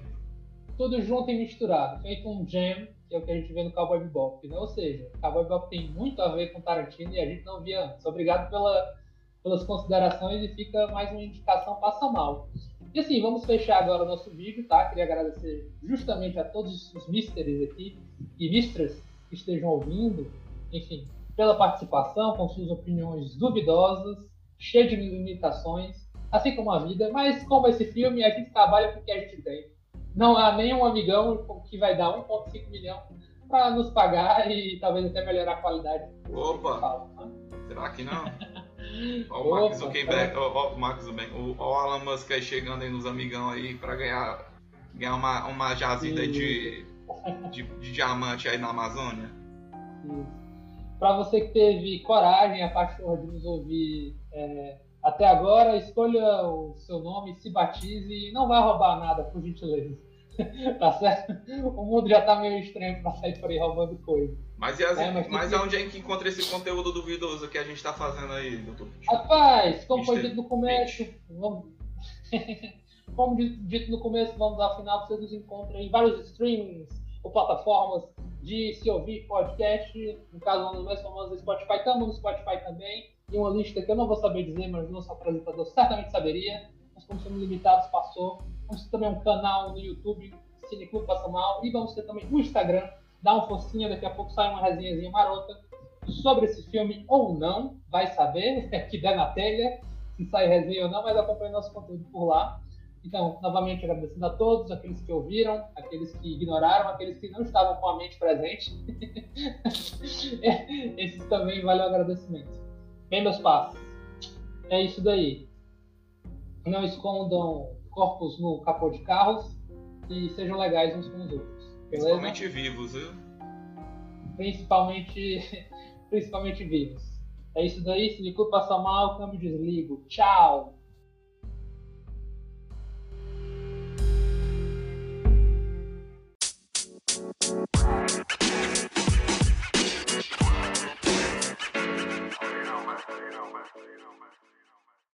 Tudo junto e misturado, feito um jam, que é o que a gente vê no Cowboy Bebop, né? Ou seja, Cowboy Bebop tem muito a ver com Tarantino e a gente não via antes. Obrigado pela, pelas considerações e fica mais uma indicação passa mal. E assim, vamos fechar agora o nosso vídeo, tá? Queria agradecer justamente a todos os misters aqui e mistras que estejam ouvindo, enfim, pela participação, com suas opiniões duvidosas, cheias de limitações, assim como a vida, mas como esse filme, a gente trabalha com o que a gente tem. Não há nenhum amigão que vai dar 1,5 milhão para nos pagar e talvez até melhorar a qualidade. Opa! Fala, né? Será que não? Olha o Mark Zuckerberg, ó, o Mark Zuckerberg, o, o Alan Musk aí chegando aí nos amigão aí para ganhar, ganhar uma, uma jazida de, de, de, diamante aí na Amazônia. Isso para você que teve coragem, a paixão de nos ouvir é, até agora, escolha o seu nome, se batize e não vai roubar nada, por gentileza. tá certo? O mundo já tá meio estranho para sair por aí roubando coisa. Mas, e as, é, mas, mas que... aonde é que encontra esse conteúdo duvidoso que a gente tá fazendo aí, doutor? Rapaz, como foi dito no começo, vamos... como dito no começo, vamos ao final, você nos encontra em vários streamings ou plataformas de se ouvir podcast, no caso um dos mais famosos do Spotify, estamos no Spotify também, e uma lista que eu não vou saber dizer, mas o nosso apresentador certamente saberia, mas como somos limitados, passou. Vamos ter também um canal no YouTube, Cineclube Passa Mal, e vamos ter também o Instagram, dá uma forcinha, daqui a pouco sai uma resenhazinha marota sobre esse filme ou não, vai saber, que der na telha, se sai resenha ou não, mas acompanhe nosso conteúdo por lá. Então, novamente agradecendo a todos, aqueles que ouviram, aqueles que ignoraram, aqueles que não estavam com a mente presente. Esses também valeu o agradecimento. Bem, meus passos. É isso daí. Não escondam corpos no capô de carros e sejam legais uns com os outros. Beleza? Principalmente vivos, viu? Principalmente, principalmente vivos. É isso daí. Se me culpa passar mal, câmbio desligo. Tchau! You know, man. You.